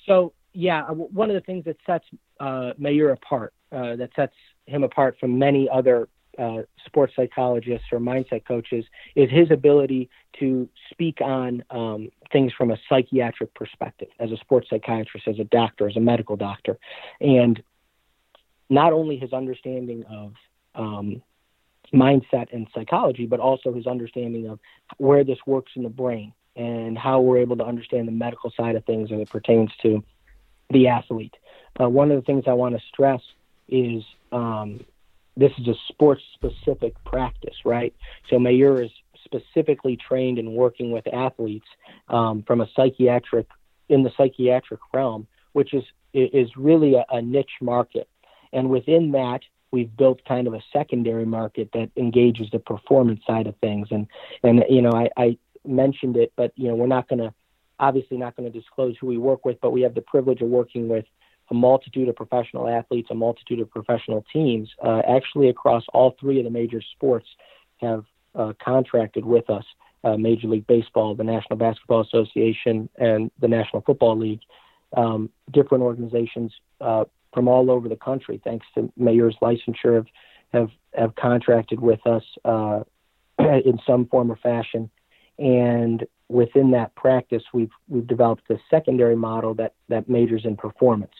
So, yeah, one of the things that sets uh, Mayur apart, uh, that sets him apart from many other uh, sports psychologists or mindset coaches, is his ability to speak on um, things from a psychiatric perspective, as a sports psychiatrist, as a doctor, as a medical doctor, and not only his understanding of um, mindset and psychology, but also his understanding of where this works in the brain and how we're able to understand the medical side of things as it pertains to the athlete. Uh, one of the things I want to stress is um, this is a sports specific practice, right? So Mayur is specifically trained in working with athletes um, from a psychiatric in the psychiatric realm, which is is really a, a niche market. And within that, we've built kind of a secondary market that engages the performance side of things. And and you know, I, I mentioned it, but you know, we're not going to obviously not going to disclose who we work with, but we have the privilege of working with a multitude of professional athletes, a multitude of professional teams, uh, actually across all three of the major sports have uh, contracted with us uh, Major League Baseball, the National Basketball Association, and the National Football League. Um, different organizations uh, from all over the country, thanks to Mayur's licensure, have have, have contracted with us uh, in some form or fashion. And within that practice, we've we've developed a secondary model that that majors in performance.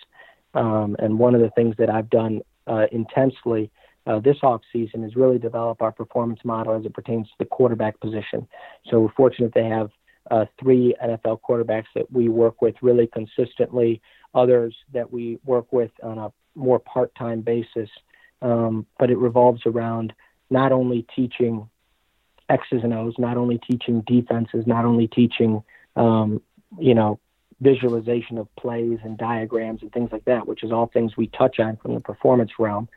Um, and one of the things that I've done uh, intensely uh, this off season is really develop our performance model as it pertains to the quarterback position. So we're fortunate to have uh, three NFL quarterbacks that we work with really consistently, others that we work with on a more part-time basis. Um, but it revolves around not only teaching X's and O's, not only teaching defenses, not only teaching, um, you know, visualization of plays and diagrams and things like that, which is all things we touch on from the performance realm,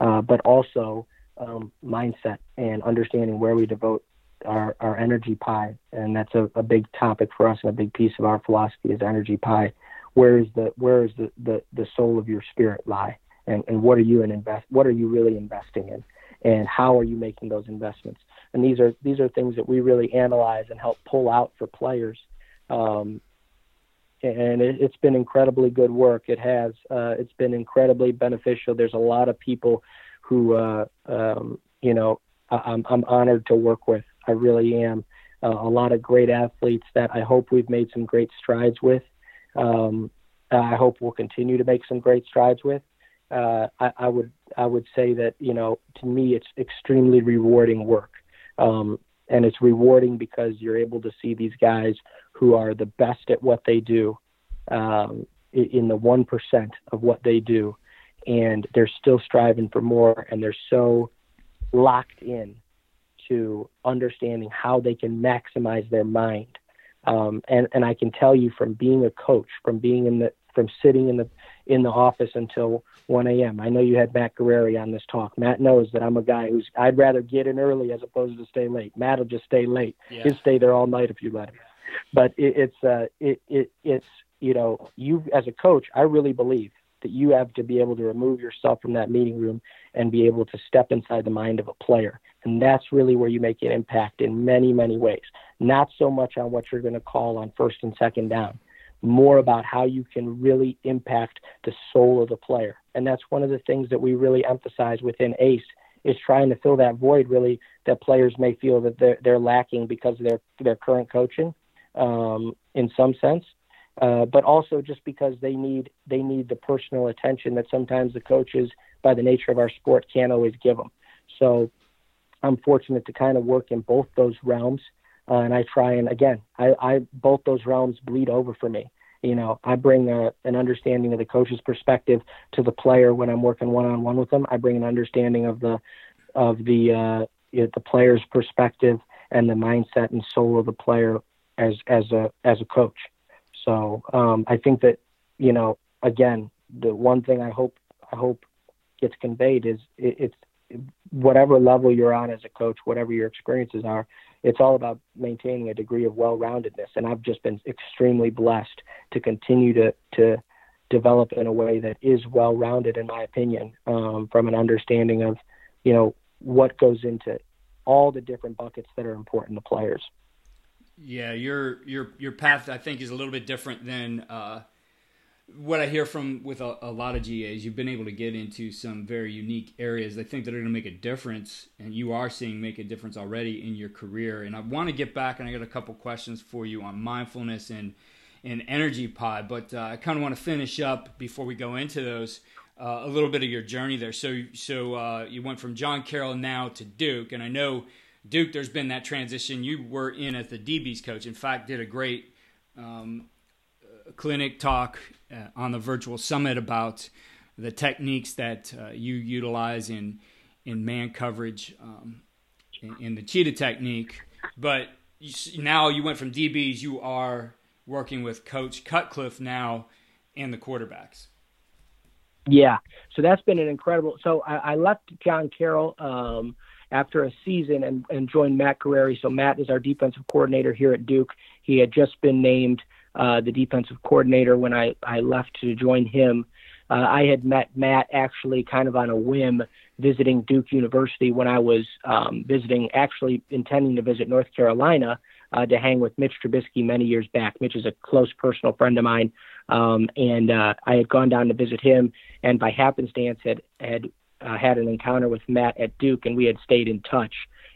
uh, but also um, mindset and understanding where we devote our, our energy pie. And that's a, a big topic for us and a big piece of our philosophy is energy pie. Where is the where is the, the, the soul of your spirit lie? And, and what are you in invest what are you really investing in? And how are you making those investments? And these are these are things that we really analyze and help pull out for players um, and it, has been incredibly good work. It has. Uh, it's been incredibly beneficial. There's a lot of people who, uh, um, you know, I, am I'm honored to work with. I really am. Uh, a lot of great athletes that I hope we've made some great strides with. Um, I hope we'll continue to make some great strides with. Uh, I, I, would I would say that you know to me it's extremely rewarding work. Um, and it's rewarding because you're able to see these guys who are the best at what they do um, in the one percent of what they do, and they're still striving for more, and they're so locked in to understanding how they can maximize their mind. Um, and and I can tell you from being a coach, from being in the from sitting in the in the office until 1 a.m. I know you had Matt Guerrieri on this talk. Matt knows that I'm a guy who's I'd rather get in early as opposed to stay late. Matt will just stay late. Yeah. He'll stay there all night if you let him. But it, it's uh, it, it it's you know you as a coach, I really believe that you have to be able to remove yourself from that meeting room and be able to step inside the mind of a player. And that's really where you make an impact in many, many ways. Not so much on what you're going to call on first and second down, more about how you can really impact the soul of the player. And that's one of the things that we really emphasize within ACE is trying to fill that void really that players may feel that they're, they're lacking because of their, their current coaching um, in some sense. Uh, but also just because they need they need the personal attention that sometimes the coaches, by the nature of our sport, can't always give them. So I'm fortunate to kind of work in both those realms uh, and I try and again, I, I both those realms bleed over for me. You know, I bring a, an understanding of the coach's perspective to the player when I'm working one on one with them. I bring an understanding of the of the uh, the player's perspective and the mindset and soul of the player as as a as a coach. So um, I think that you know, again, the one thing I hope I hope gets conveyed is it, it's whatever level you're on as a coach, whatever your experiences are, it's all about maintaining a degree of well-roundedness. And I've just been extremely blessed to continue to to develop in a way that is well-rounded, in my opinion, um, from an understanding of you know what goes into all the different buckets that are important to players. Yeah, your your your path I think is a little bit different than. Uh what I hear from with a, a, lot of GAs, you've been able to get into some very unique areas. I think that are going to make a difference, and you are seeing make a difference already in your career. And I want to get back, and I got a couple questions for you on mindfulness and and energy pod. But uh, I kind of want to finish up before we go into those uh, a little bit of your journey there. So so uh, you went from John Carroll now to Duke, and I know Duke. There's been that transition. You were in as the DB's coach. In fact, did a great. Um, clinic talk uh, on the virtual summit about the techniques that uh, you utilize in in man coverage um, in, in, the cheetah technique. But you, now you went from DBs, you are working with Coach Cutcliffe now and the quarterbacks. Yeah, so that's been an incredible. So I, I left John Carroll um, after a season and, and joined Matt Guerrieri. So Matt is our defensive coordinator here at Duke. He had just been named uh, the defensive coordinator when I, I left to join him. Uh, I had met Matt actually kind of on a whim visiting Duke University when I was um, visiting, actually intending to visit North Carolina uh, to hang with Mitch Trubisky many years back. Mitch is a close personal friend of mine, um, and uh, I had gone down to visit him, and by happenstance had had uh, had an encounter with Matt at Duke, and we had stayed in touch.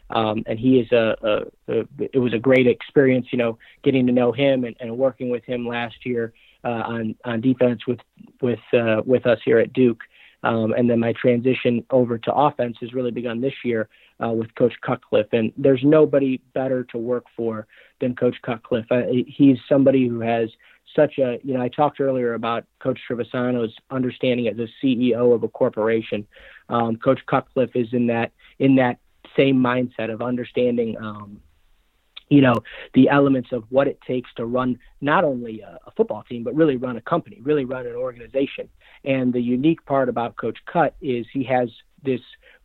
Um, and he is a, a, a, it was a great experience, you know, getting to know him and, and working with him last year uh, on on defense with with uh, with us here at Duke. Um, and then my transition over to offense has really begun this year uh, with Coach Cutcliffe. And there's nobody better to work for than Coach Cutcliffe. Uh, he's somebody who has such a, you know, I talked earlier about Coach Trivisonno's understanding as a CEO of a corporation. Um, Coach Cutcliffe is in that in that same mindset of understanding. Um, you know the elements of what it takes to run not only a, a, football team but really run a company really run an organization and the unique part about coach cut is he has this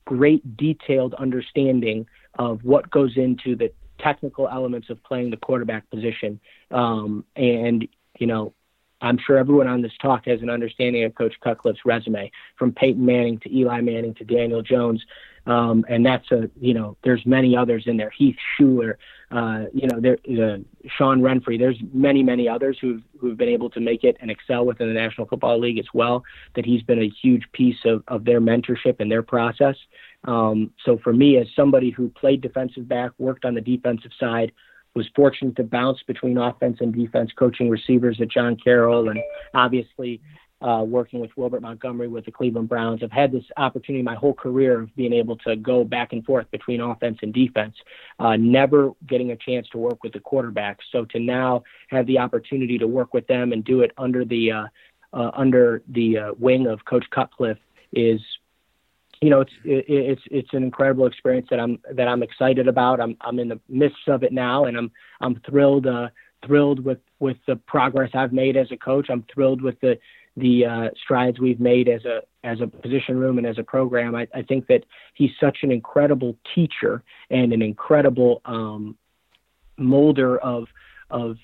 great detailed understanding of what goes into the technical elements of playing the quarterback position um, and you know I'm sure everyone on this talk has an understanding of Coach Cutcliffe's resume, from Peyton Manning to Eli Manning to Daniel Jones, um, and that's a you know there's many others in there. Heath Shuler, uh, you know there uh, Sean Renfree. There's many many others who've who've been able to make it and excel within the National Football League as well. That he's been a huge piece of of their mentorship and their process. Um, so for me, as somebody who played defensive back, worked on the defensive side, was fortunate to bounce between offense and defense, coaching receivers at John Carroll, and obviously uh, working with Wilbert Montgomery with the Cleveland Browns. I've had this opportunity my whole career of being able to go back and forth between offense and defense, uh, never getting a chance to work with the quarterbacks. So to now have the opportunity to work with them and do it under the uh, uh, under the uh, wing of Coach Cutcliffe is you know, it's it's it's an incredible experience that I'm that I'm excited about. I'm I'm in the midst of it now, and I'm I'm thrilled uh, thrilled with with the progress I've made as a coach. I'm thrilled with the the uh, strides we've made as a as a position room and as a program. I, I think that he's such an incredible teacher and an incredible um, molder of of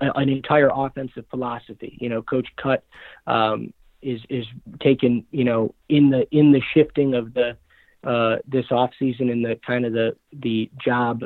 an entire offensive philosophy. You know, Coach Cut um, is is taken you know in the in the shifting of the uh, this off season and the kind of the the job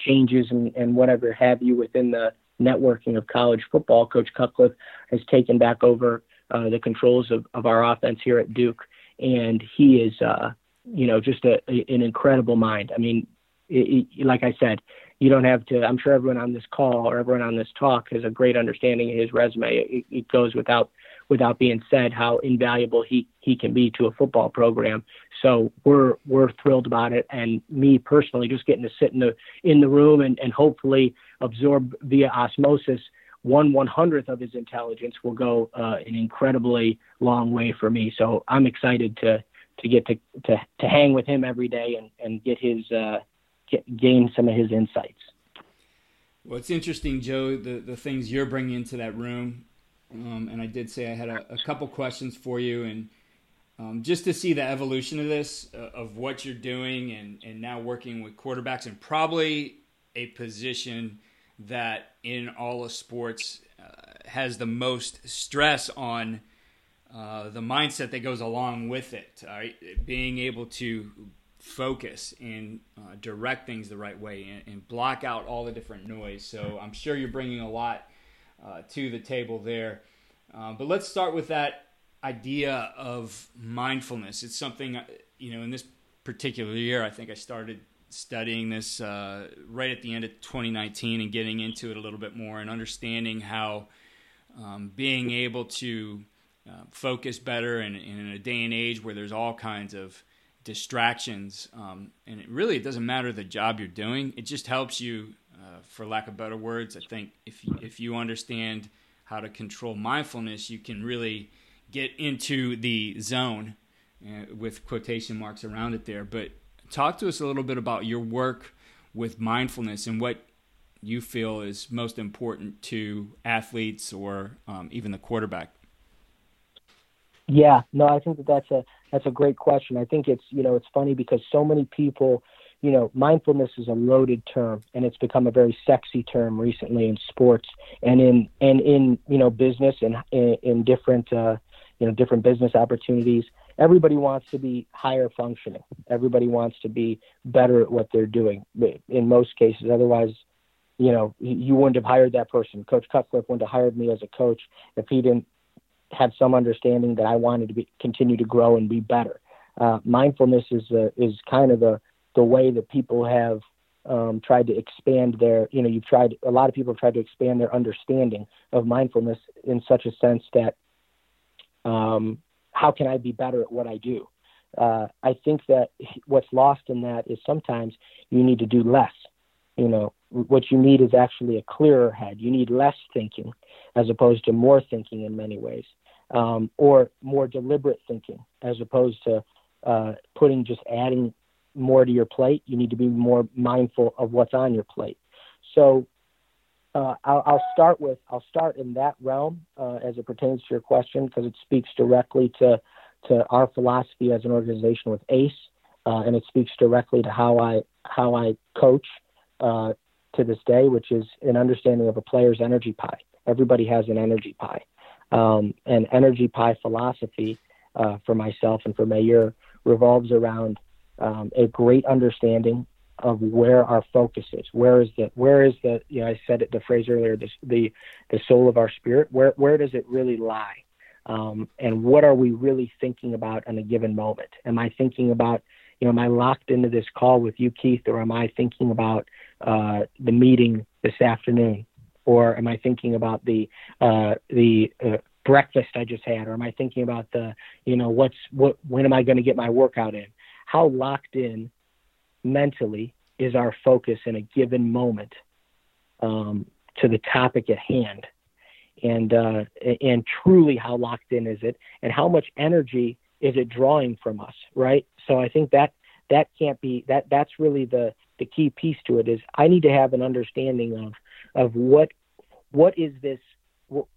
changes and, and whatever have you within the networking of college football. Coach Cutcliffe has taken back over uh, the controls of, of our offense here at Duke, and he is uh, you know just a, a, an incredible mind. I mean, it, it, like I said, you don't have to. I'm sure everyone on this call or everyone on this talk has a great understanding of his resume. It, it goes without without being said how invaluable he he can be to a football program. So we're we're thrilled about it, and me personally, just getting to sit in the in the room and, and hopefully absorb via osmosis one one hundredth of his intelligence will go uh, an incredibly long way for me. So I'm excited to to get to to, to hang with him every day and and get his uh, get, gain some of his insights. Well, it's interesting, Joe, the, the things you're bringing into that room. Um, and I did say I had a, a couple questions for you, and um, just to see the evolution of this, uh, of what you're doing, and, and now working with quarterbacks, and probably a position that in all of sports uh, has the most stress on uh, the mindset that goes along with it. Right? Being able to focus and uh, direct things the right way and, and, block out all the different noise. So I'm sure you're bringing a lot uh, to the table there. Uh, but let's start with that idea of mindfulness. It's something, uh, you know, in this particular year, I think I started studying this uh, right at the end of 2019 and getting into it a little bit more and understanding how um, being able to uh, focus better in, in, a day and age where there's all kinds of distractions um, and it really it doesn't matter the job you're doing it just helps you uh, for lack of better words, I think if you, if you understand how to control mindfulness, you can really get into the zone uh, with quotation marks around it there. But talk to us a little bit about your work with mindfulness and what you feel is most important to athletes or um, even the quarterback. Yeah, no, I think that that's a that's a great question. I think it's you know it's funny because so many people you know, mindfulness is a loaded term, and it's become a very sexy term recently in sports and in and in you know business and in, in different uh, you know different business opportunities. everybody wants to be higher functioning. Everybody wants to be better at what they're doing. In most cases, otherwise, you know, you wouldn't have hired that person. Coach Cutcliffe wouldn't have hired me as a coach if he didn't have some understanding that I wanted to be, continue to grow and be better. Uh, mindfulness is uh, is kind of the the way that people have um, tried to expand their, you know, you've tried, a lot of people have tried to expand their understanding of mindfulness in such a sense that um, how can I be better at what I do? Uh, I think that what's lost in that is sometimes you need to do less. You know, what you need is actually a clearer head. You need less thinking as opposed to more thinking in many ways, um, or more deliberate thinking as opposed to uh, putting just adding more to your plate. You need to be more mindful of what's on your plate. So uh, I'll, I'll, start with I'll start in that realm uh, as it pertains to your question because it speaks directly to to our philosophy as an organization with ACE, uh, and it speaks directly to how I how I coach uh, to this day, which is an understanding of a player's energy pie. Everybody has an energy pie, um, and energy pie philosophy uh, for myself and for Mayur revolves around um, a great understanding of where our focus is. Where is the where is the you know I said it the phrase earlier the the the soul of our spirit. Where where does it really lie? Um, and what are we really thinking about in a given moment? Am I thinking about you know am I locked into this call with you Keith, or am I thinking about uh, the meeting this afternoon, or am I thinking about the uh, the uh, breakfast I just had, or am I thinking about the you know what's what when am I going to get my workout in? How locked in mentally is our focus in a given moment um, to the topic at hand? And uh, and truly how locked in is it? And how much energy is it drawing from us right? So i think that that can't be that that's really the the key piece to it is i need to have an understanding of of what what is this wh-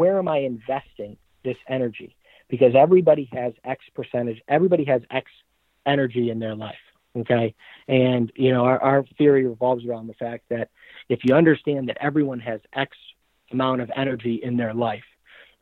where am i investing this energy? Because everybody has x percentage everybody has x energy in their life. Okay. And, you know, our, our theory revolves around the fact that if you understand that everyone has X amount of energy in their life,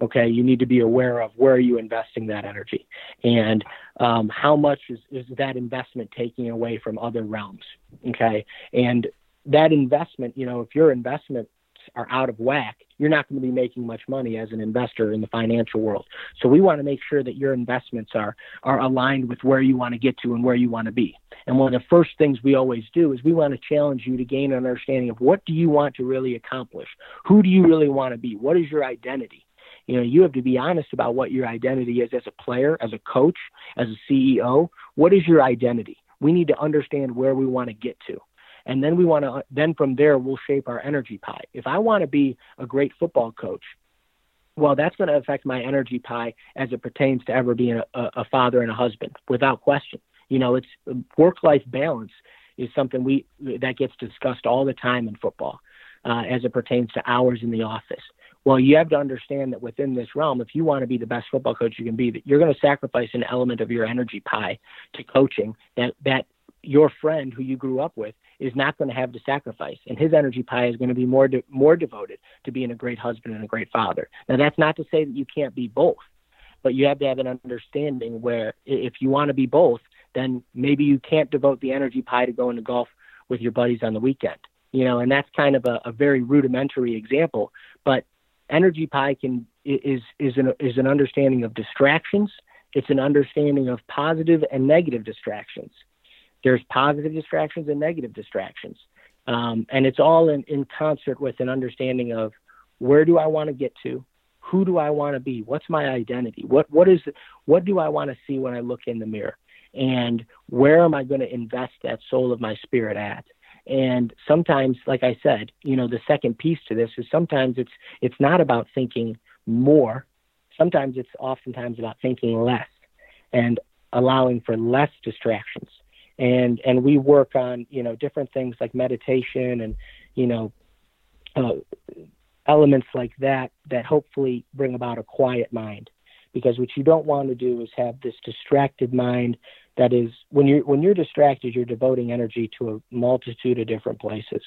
okay, you need to be aware of where are you investing that energy and um, how much is, is that investment taking away from other realms. Okay. And that investment, you know, if your investments are out of whack, you're not going to be making much money as an investor in the financial world. So we want to make sure that your investments are are aligned with where you want to get to and where you want to be. And one of the first things we always do is we want to challenge you to gain an understanding of what do you want to really accomplish? Who do you really want to be? What is your identity? You know, you have to be honest about what your identity is as a player, as a coach, as a CEO. What is your identity? We need to understand where we want to get to and then we want to then from there we'll shape our energy pie. If i want to be a great football coach well that's going to affect my energy pie as it pertains to ever being a, a father and a husband without question. You know it's work life balance is something we that gets discussed all the time in football uh, as it pertains to hours in the office. Well, you have to understand that within this realm, if you want to be the best football coach you can be, that you're going to sacrifice an element of your energy pie to coaching that that your friend who you grew up with is not going to have to sacrifice, and his energy pie is going to be more de- more devoted to being a great husband and a great father. Now, that's not to say that you can't be both, but you have to have an understanding where if you want to be both, then maybe you can't devote the energy pie to going to golf with your buddies on the weekend. You know, and that's kind of a, a very rudimentary example, but energy pie can is is an is an understanding of distractions. It's an understanding of positive and negative distractions there's positive distractions and negative distractions. Um, and it's all in, in concert with an understanding of where do I want to get to? Who do I want to be? What's my identity? What what is what do I want to see when I look in the mirror? And where am I going to invest that soul of my spirit at? And sometimes, like I said, you know, the second piece to this is sometimes it's it's not about thinking more. Sometimes it's oftentimes about thinking less and allowing for less distractions and and we work on you know different things like meditation and you know uh, elements like that that hopefully bring about a quiet mind. Because what you don't want to do is have this distracted mind that is when you're when you're distracted you're devoting energy to a multitude of different places.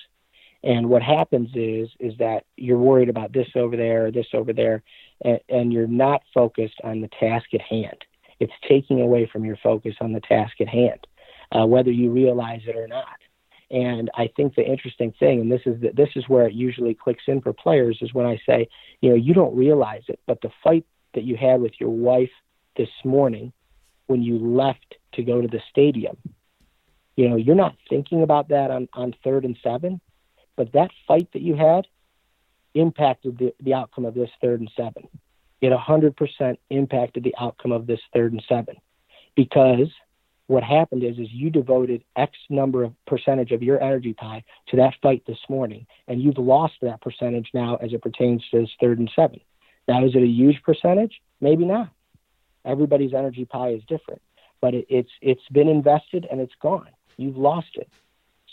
And what happens is is that you're worried about this over there or this over there and, and you're not focused on the task at hand. It's taking away from your focus on the task at hand, uh, whether you realize it or not. And I think the interesting thing, and this is the, this is where it usually clicks in for players, is when I say, you know, you don't realize it, but the fight that you had with your wife this morning when you left to go to the stadium, you know, you're not thinking about that on, on third and seven, but that fight that you had impacted the, the outcome of this third and seven. It 100% impacted the outcome of this third and seven because what happened is is you devoted X number of percentage of your energy pie to that fight this morning, and you've lost that percentage now as it pertains to this third and seven. Now, is it a huge percentage? Maybe not. Everybody's energy pie is different, but it, it's it's been invested and it's gone. You've lost it.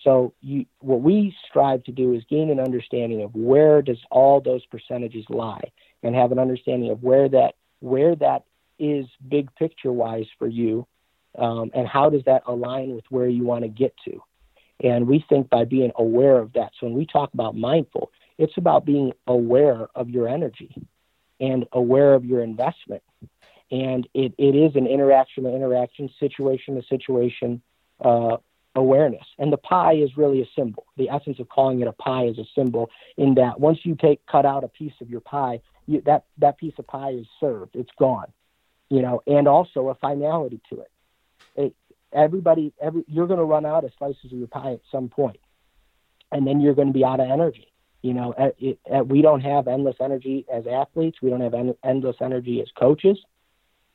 So you, what we strive to do is gain an understanding of where does all those percentages lie, and have an understanding of where that where that is big picture wise for you um, and how does that align with where you want to get to? And we think by being aware of that. So when we talk about mindful, it's about being aware of your energy and aware of your investment. And it, it is an interaction to interaction, situation to situation uh, awareness. And the pie is really a symbol. The essence of calling it a pie is a symbol in that once you take cut out a piece of your pie, you, that that piece of pie is served. It's gone. You know, and also a finality to it it, everybody, every you're going to run out of slices of your pie at some point, and then you're going to be out of energy. You know, it, it, we don't have endless energy as athletes. We don't have en- endless energy as coaches,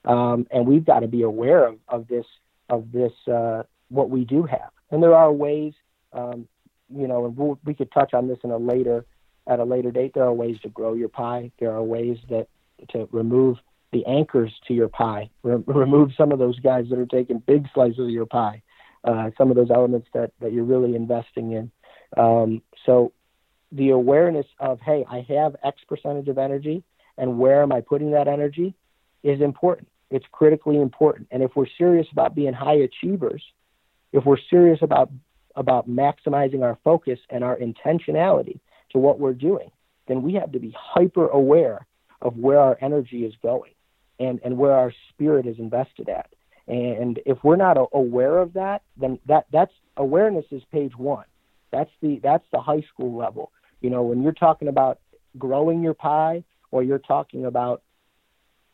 um, and we've got to be aware of, of this of this uh, what we do have. And there are ways, um, you know, and we'll, we could touch on this in a later at a later date. There are ways to grow your pie. There are ways that to remove the anchors to your pie. Re- remove some of those guys that are taking big slices of your pie. Uh, some of those elements that that you're really investing in. Um, so the awareness of hey, I have X percentage of energy, and where am I putting that energy, is important. It's critically important. And if we're serious about being high achievers, if we're serious about about maximizing our focus and our intentionality to what we're doing, then we have to be hyper aware of where our energy is going and, and where our spirit is invested at. And if we're not aware of that, then that that's awareness is page one. That's the that's the high school level. You know, when you're talking about growing your pie, or you're talking about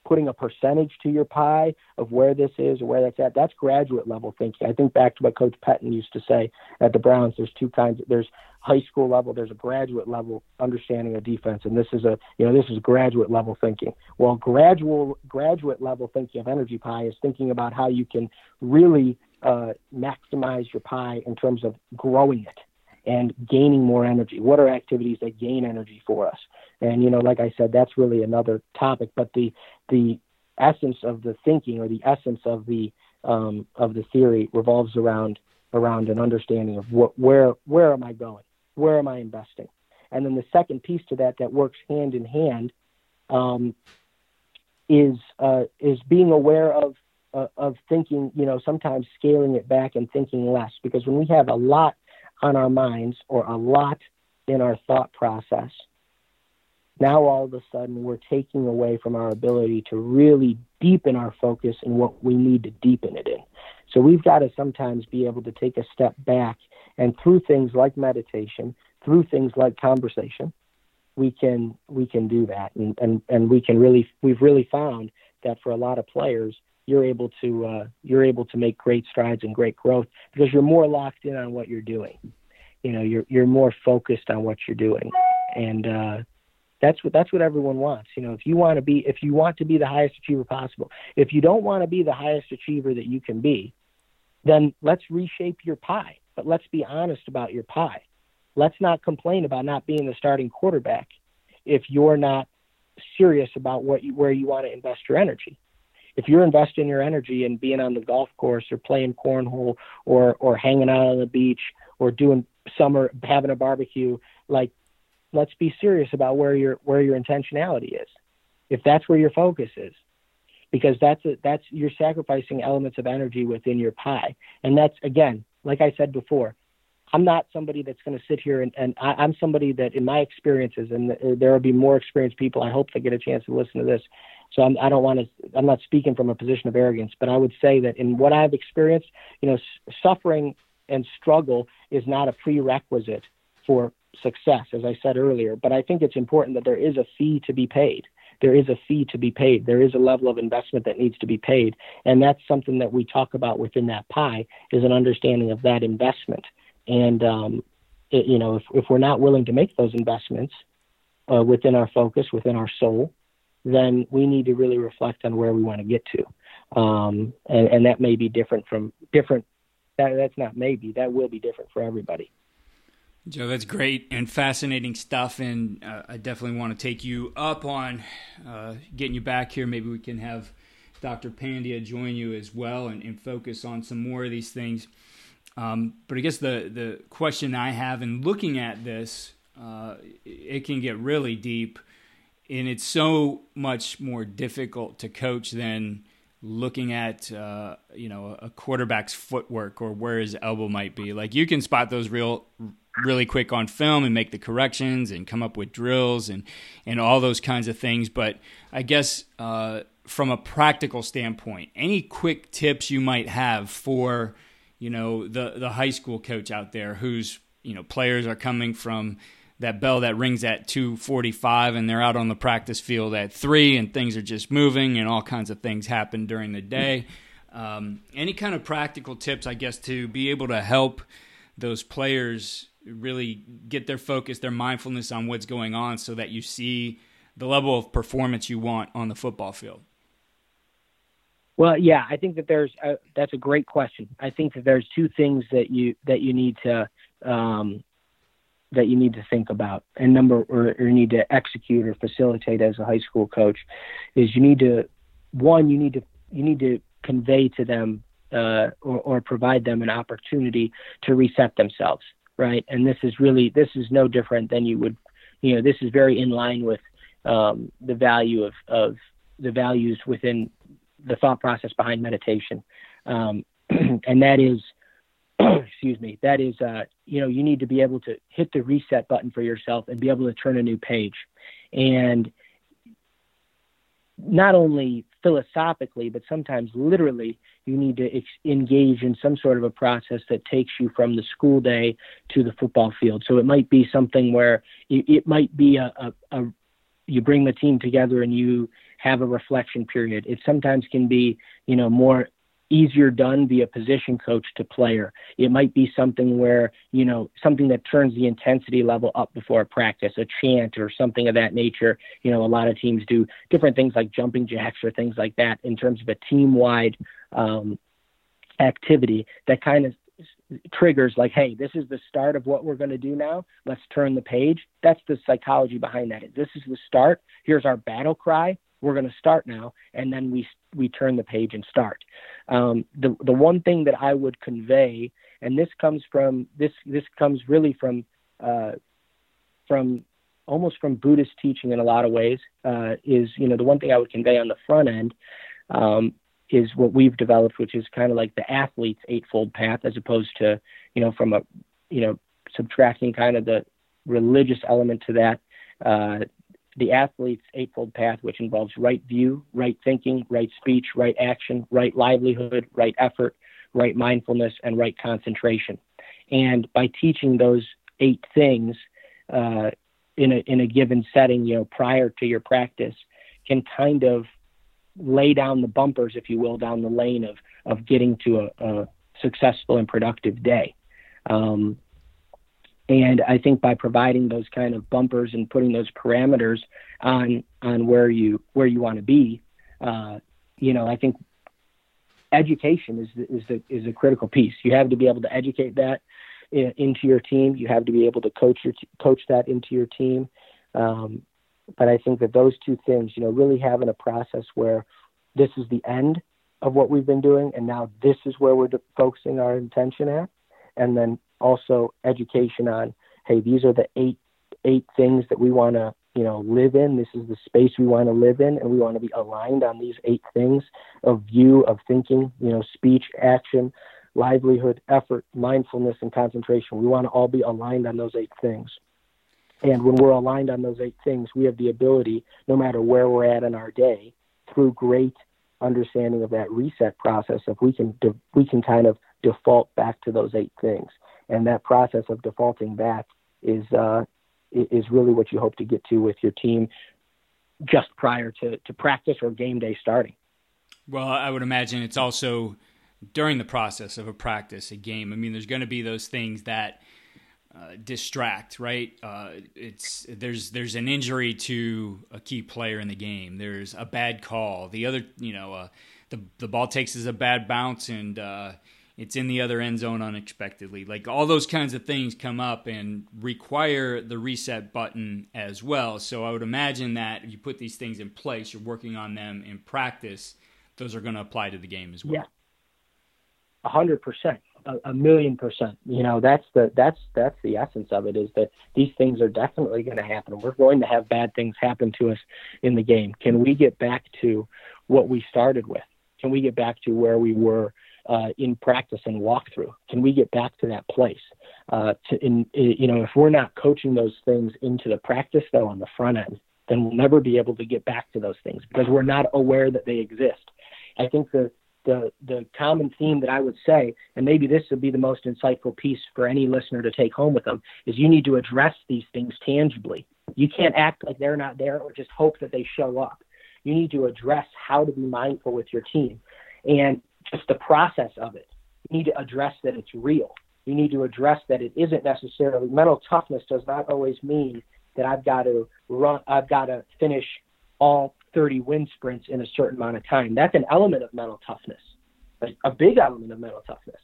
putting a percentage to your pie of where this is or where that's at. That's graduate level thinking. I think back to what Coach Pettine used to say at the Browns. There's two kinds. There's high school level. There's a graduate level understanding of defense, and this is a you know this is graduate level thinking. Well, gradual graduate level thinking of energy pie is thinking about how you can really uh, maximize your pie in terms of growing it and gaining more energy. What are activities that gain energy for us? And you know, like I said, that's really another topic. But the the essence of the thinking or the essence of the um, of the theory revolves around around an understanding of what where where am I going, where am I investing, and then the second piece to that that works hand in hand um, is uh, is being aware of uh, of thinking. You know, sometimes scaling it back and thinking less because when we have a lot on our minds or a lot in our thought process, now all of a sudden we're taking away from our ability to really deepen our focus in what we need to deepen it in. So we've got to sometimes be able to take a step back and through things like meditation, through things like conversation, we can we can do that and, and, and we can really we've really found that for a lot of players you're able to uh, you're able to make great strides and great growth because you're more locked in on what you're doing. You know, you're you're more focused on what you're doing, and uh, that's what that's what everyone wants. You know, if you want to be if you want to be the highest achiever possible, if you don't want to be the highest achiever that you can be, then let's reshape your pie. But let's be honest about your pie. Let's not complain about not being the starting quarterback if you're not serious about what you, where you want to invest your energy if you're investing your energy in being on the golf course or playing cornhole or or hanging out on the beach or doing summer having a barbecue, like let's be serious about where your where your intentionality is. If that's where your focus is. Because that's a, that's you're sacrificing elements of energy within your pie. And that's again, like I said before, I'm not somebody that's going to sit here and, and I, am somebody that, in my experiences, and there will be more experienced people. I hope they get a chance to listen to this. So I'm, I do not want to. I'm not speaking from a position of arrogance, but I would say that in what I've experienced, you know, suffering and struggle is not a prerequisite for success, as I said earlier. But I think it's important that there is a fee to be paid. There is a fee to be paid. There is a level of investment that needs to be paid, and that's something that we talk about within that pie is an understanding of that investment. And um, it, you know, if, if we're not willing to make those investments uh, within our focus, within our soul, then we need to really reflect on where we want to get to. Um, and, and that may be different from different. That, that's not maybe. That will be different for everybody. Joe, that's great and fascinating stuff, and uh, I definitely want to take you up on uh, getting you back here. Maybe we can have Dr. Pandya join you as well and, and focus on some more of these things. Um, but I guess the the question I have in looking at this, uh, it can get really deep, and it's so much more difficult to coach than looking at uh, you know a quarterback's footwork or where his elbow might be. Like you can spot those real really quick on film and make the corrections and come up with drills and and all those kinds of things. But I guess uh, from a practical standpoint, any quick tips you might have for you know the the high school coach out there whose you know players are coming from that bell that rings at 2:45 and they're out on the practice field at 3 and things are just moving and all kinds of things happen during the day. Um, any kind of practical tips I guess to be able to help those players really get their focus, their mindfulness on what's going on so that you see the level of performance you want on the football field. Well, yeah, I think that there's a, that's a great question. I think that there's two things that you that you need to um, that you need to think about, and number or, or need to execute or facilitate as a high school coach is you need to one you need to you need to convey to them uh, or, or provide them an opportunity to reset themselves, right? And this is really this is no different than you would, you know, this is very in line with um, the value of of the values within the thought process behind meditation, um, and that is, excuse me, that is, uh, you know, you need to be able to hit the reset button for yourself and be able to turn a new page, and not only philosophically, but sometimes literally, you need to ex- engage in some sort of a process that takes you from the school day to the football field. So it might be something where it, it might be a, a, a you bring the team together and you have a reflection period. It sometimes can be, you know, more easier done via position coach to player. It might be something where, you know, something that turns the intensity level up before a practice, a chant or something of that nature. You know, a lot of teams do different things like jumping jacks or things like that in terms of a team wide um, activity that kind of triggers like, hey, this is the start of what we're going to do now. Let's turn the page. That's the psychology behind that. This is the start. Here's our battle cry. We're going to start now, and then we we turn the page and start. Um, the the one thing that I would convey, and this comes from this this comes really from uh, from almost from Buddhist teaching in a lot of ways, uh, is you know the one thing I would convey on the front end um, is what we've developed, which is kind of like the athlete's eightfold path, as opposed to, you know, from a, you know, subtracting kind of the religious element to that. Uh, the athlete's eightfold path, which involves right view, right thinking, right speech, right action, right livelihood, right effort, right mindfulness, and right concentration. And by teaching those eight things uh, in a in a given setting, you know, prior to your practice, can kind of lay down the bumpers, if you will, down the lane of of getting to a, a successful and productive day. Um, and I think by providing those kind of bumpers and putting those parameters on on where you where you want to be, uh, you know, I think education is is the is a critical piece. You have to be able to educate that in, into your team. You have to be able to coach your coach that into your team. Um, but I think that those two things, you know, really having a process where this is the end of what we've been doing, and now this is where we're focusing our intention at, and then also education on, hey, these are the eight eight things that we want to, you know, live in. This is the space we want to live in, and we want to be aligned on these eight things of view, of thinking, you know, speech, action, livelihood, effort, mindfulness, and concentration. We want to all be aligned on those eight things. And when we're aligned on those eight things, we have the ability, no matter where we're at in our day, through great understanding of that reset process, if we can de- we can kind of default back to those eight things, and that process of defaulting back is uh, is really what you hope to get to with your team just prior to, to practice or game day starting. Well, I would imagine it's also during the process of a practice, a game. I mean, there's going to be those things that uh, distract, right? Uh, it's there's there's an injury to a key player in the game. There's a bad call. The other, you know, uh, the the ball takes as a bad bounce and uh, it's in the other end zone unexpectedly. Like all those kinds of things come up and require the reset button as well. So I would imagine that if you put these things in place, you're working on them in practice. Those are going to apply to the game as well. Yeah, a hundred percent a, million percent. You know, that's the that's that's the essence of it is that these things are definitely going to happen. We're going to have bad things happen to us in the game. Can we get back to what we started with? Can we get back to where we were uh, in practice and walkthrough? Can we get back to that place? Uh, to, in, you know, if we're not coaching those things into the practice though on the front end, then we'll never be able to get back to those things because we're not aware that they exist. I think the the the common theme that I would say, and maybe this would be the most insightful piece for any listener to take home with them, is you need to address these things tangibly. You can't act like they're not there or just hope that they show up. You need to address how to be mindful with your team and just the process of it. You need to address that it's real. You need to address that it isn't necessarily mental toughness does not always mean that I've got to run I've got to finish all 30 wind sprints in a certain amount of time. That's an element of mental toughness, a, big element of mental toughness.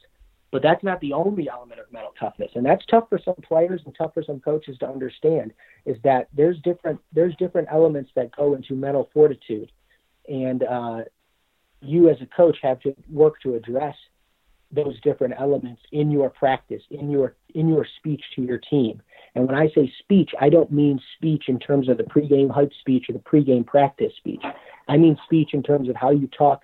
But that's not the only element of mental toughness, and that's tough for some players and tough for some coaches to understand. Is that there's different there's different elements that go into mental fortitude, and uh, you as a coach have to work to address those different elements in your practice, in your in your speech to your team. And when I say speech, I don't mean speech in terms of the pregame hype speech or the pregame practice speech. I mean speech in terms of how you talk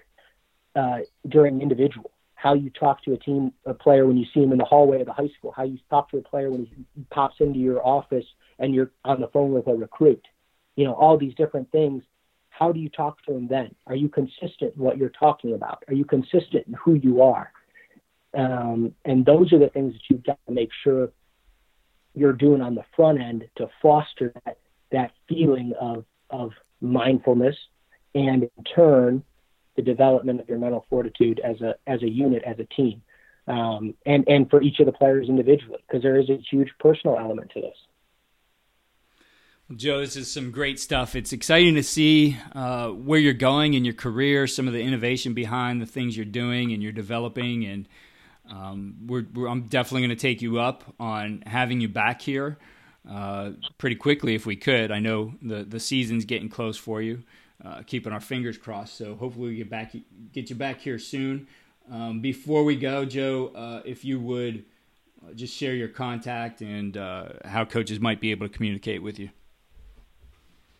uh, during individual, how you talk to a team, a player when you see him in the hallway of the high school, how you talk to a player when he pops into your office and you're on the phone with a recruit. You know, all these different things. How do you talk to them then? Are you consistent in what you're talking about? Are you consistent in who you are? Um, and those are the things that you've got to make sure you're doing on the front end to foster that, that feeling of, of mindfulness and in turn the development of your mental fortitude as a as a unit as a team um, and and for each of the players individually because there is a huge personal element to this Joe, this is some great stuff. It's exciting to see uh, where you're going in your career, some of the innovation behind the things you're doing and you're developing, and um, we're, we're, I'm definitely going to take you up on having you back here uh, pretty quickly if we could. I know the the season's getting close for you. Uh, keeping our fingers crossed. So hopefully we get back get you back here soon. Um, before we go, Joe, uh, if you would uh, just share your contact and uh, how coaches might be able to communicate with you.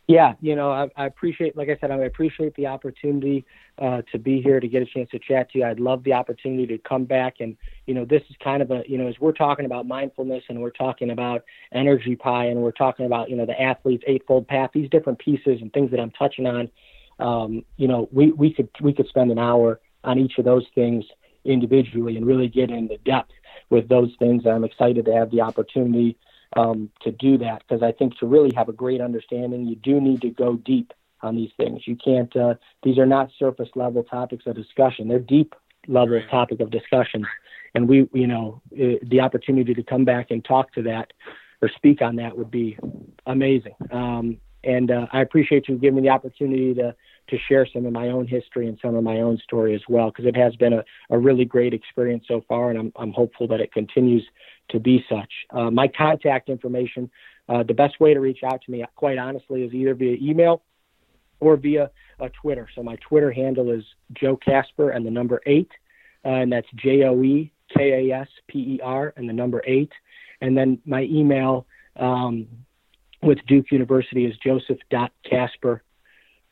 Yeah, you know, I, I appreciate, like I said, I appreciate the opportunity uh, to be here to get a chance to chat to you. I'd love the opportunity to come back and, you know, this is kind of a, you know, as we're talking about mindfulness and we're talking about energy pie and we're talking about, you know, the athlete's eightfold path, these different pieces and things that I'm touching on, um, you know, we, we could we could spend an hour on each of those things individually and really get into depth with those things. I'm excited to have the opportunity um, to do that because I think to really have a great understanding, you do need to go deep on these things. You can't; uh, these are not surface level topics of discussion; they're deep level right. topic of discussion. And we, you know, the opportunity to come back and talk to that or speak on that would be amazing. Um, and uh, I appreciate you giving me the opportunity to to share some of my own history and some of my own story as well, because it has been a, a really great experience so far, and I'm I'm hopeful that it continues to be such. Uh, my contact information, uh, the best way to reach out to me, quite honestly, is either via email or via uh, Twitter. So my Twitter handle is Joe Kasper and the number eight, uh, and that's J O E K A S P E R and the number eight. And then my email um, with Duke University is joseph.kasper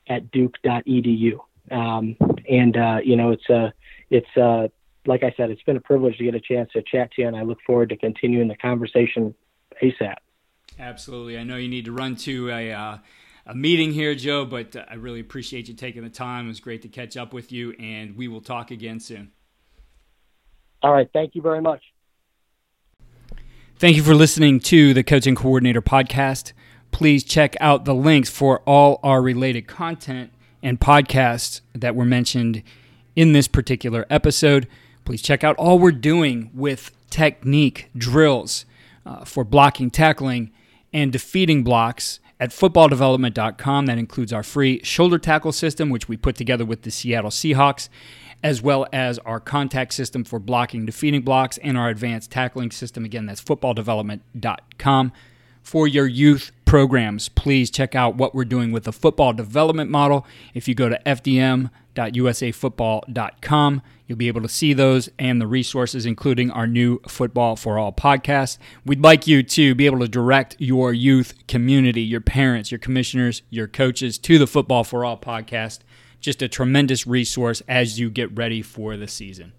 at duke.edu. Um, and, uh, you know, it's a, it's a, like I said, it's been a privilege to get a chance to chat to you, and I look forward to continuing the conversation ASAP. Absolutely. I know you need to run to a, uh, a meeting here, Joe, but uh, I really appreciate you taking the time. It was great to catch up with you, and we will talk again soon. All right. Thank you very much. Thank you for listening to the Coach and Coordinator podcast. Please check out the links for all our related content and podcasts that were mentioned in this particular episode. Please check out all we're doing with technique drills uh, for blocking, tackling, and defeating blocks at footballdevelopment.com. That includes our free shoulder tackle system, which we put together with the Seattle Seahawks, as well as our contact system for blocking, defeating blocks, and our advanced tackling system. Again, that's footballdevelopment.com. For your youth programs, please check out what we're doing with the football development model. If you go to fdm.usafootball.com, You'll be able to see those and the resources, including our new Football for All podcast. We'd like you to be able to direct your youth community, your parents, your commissioners, your coaches to the Football for All podcast. Just a tremendous resource as you get ready for the season.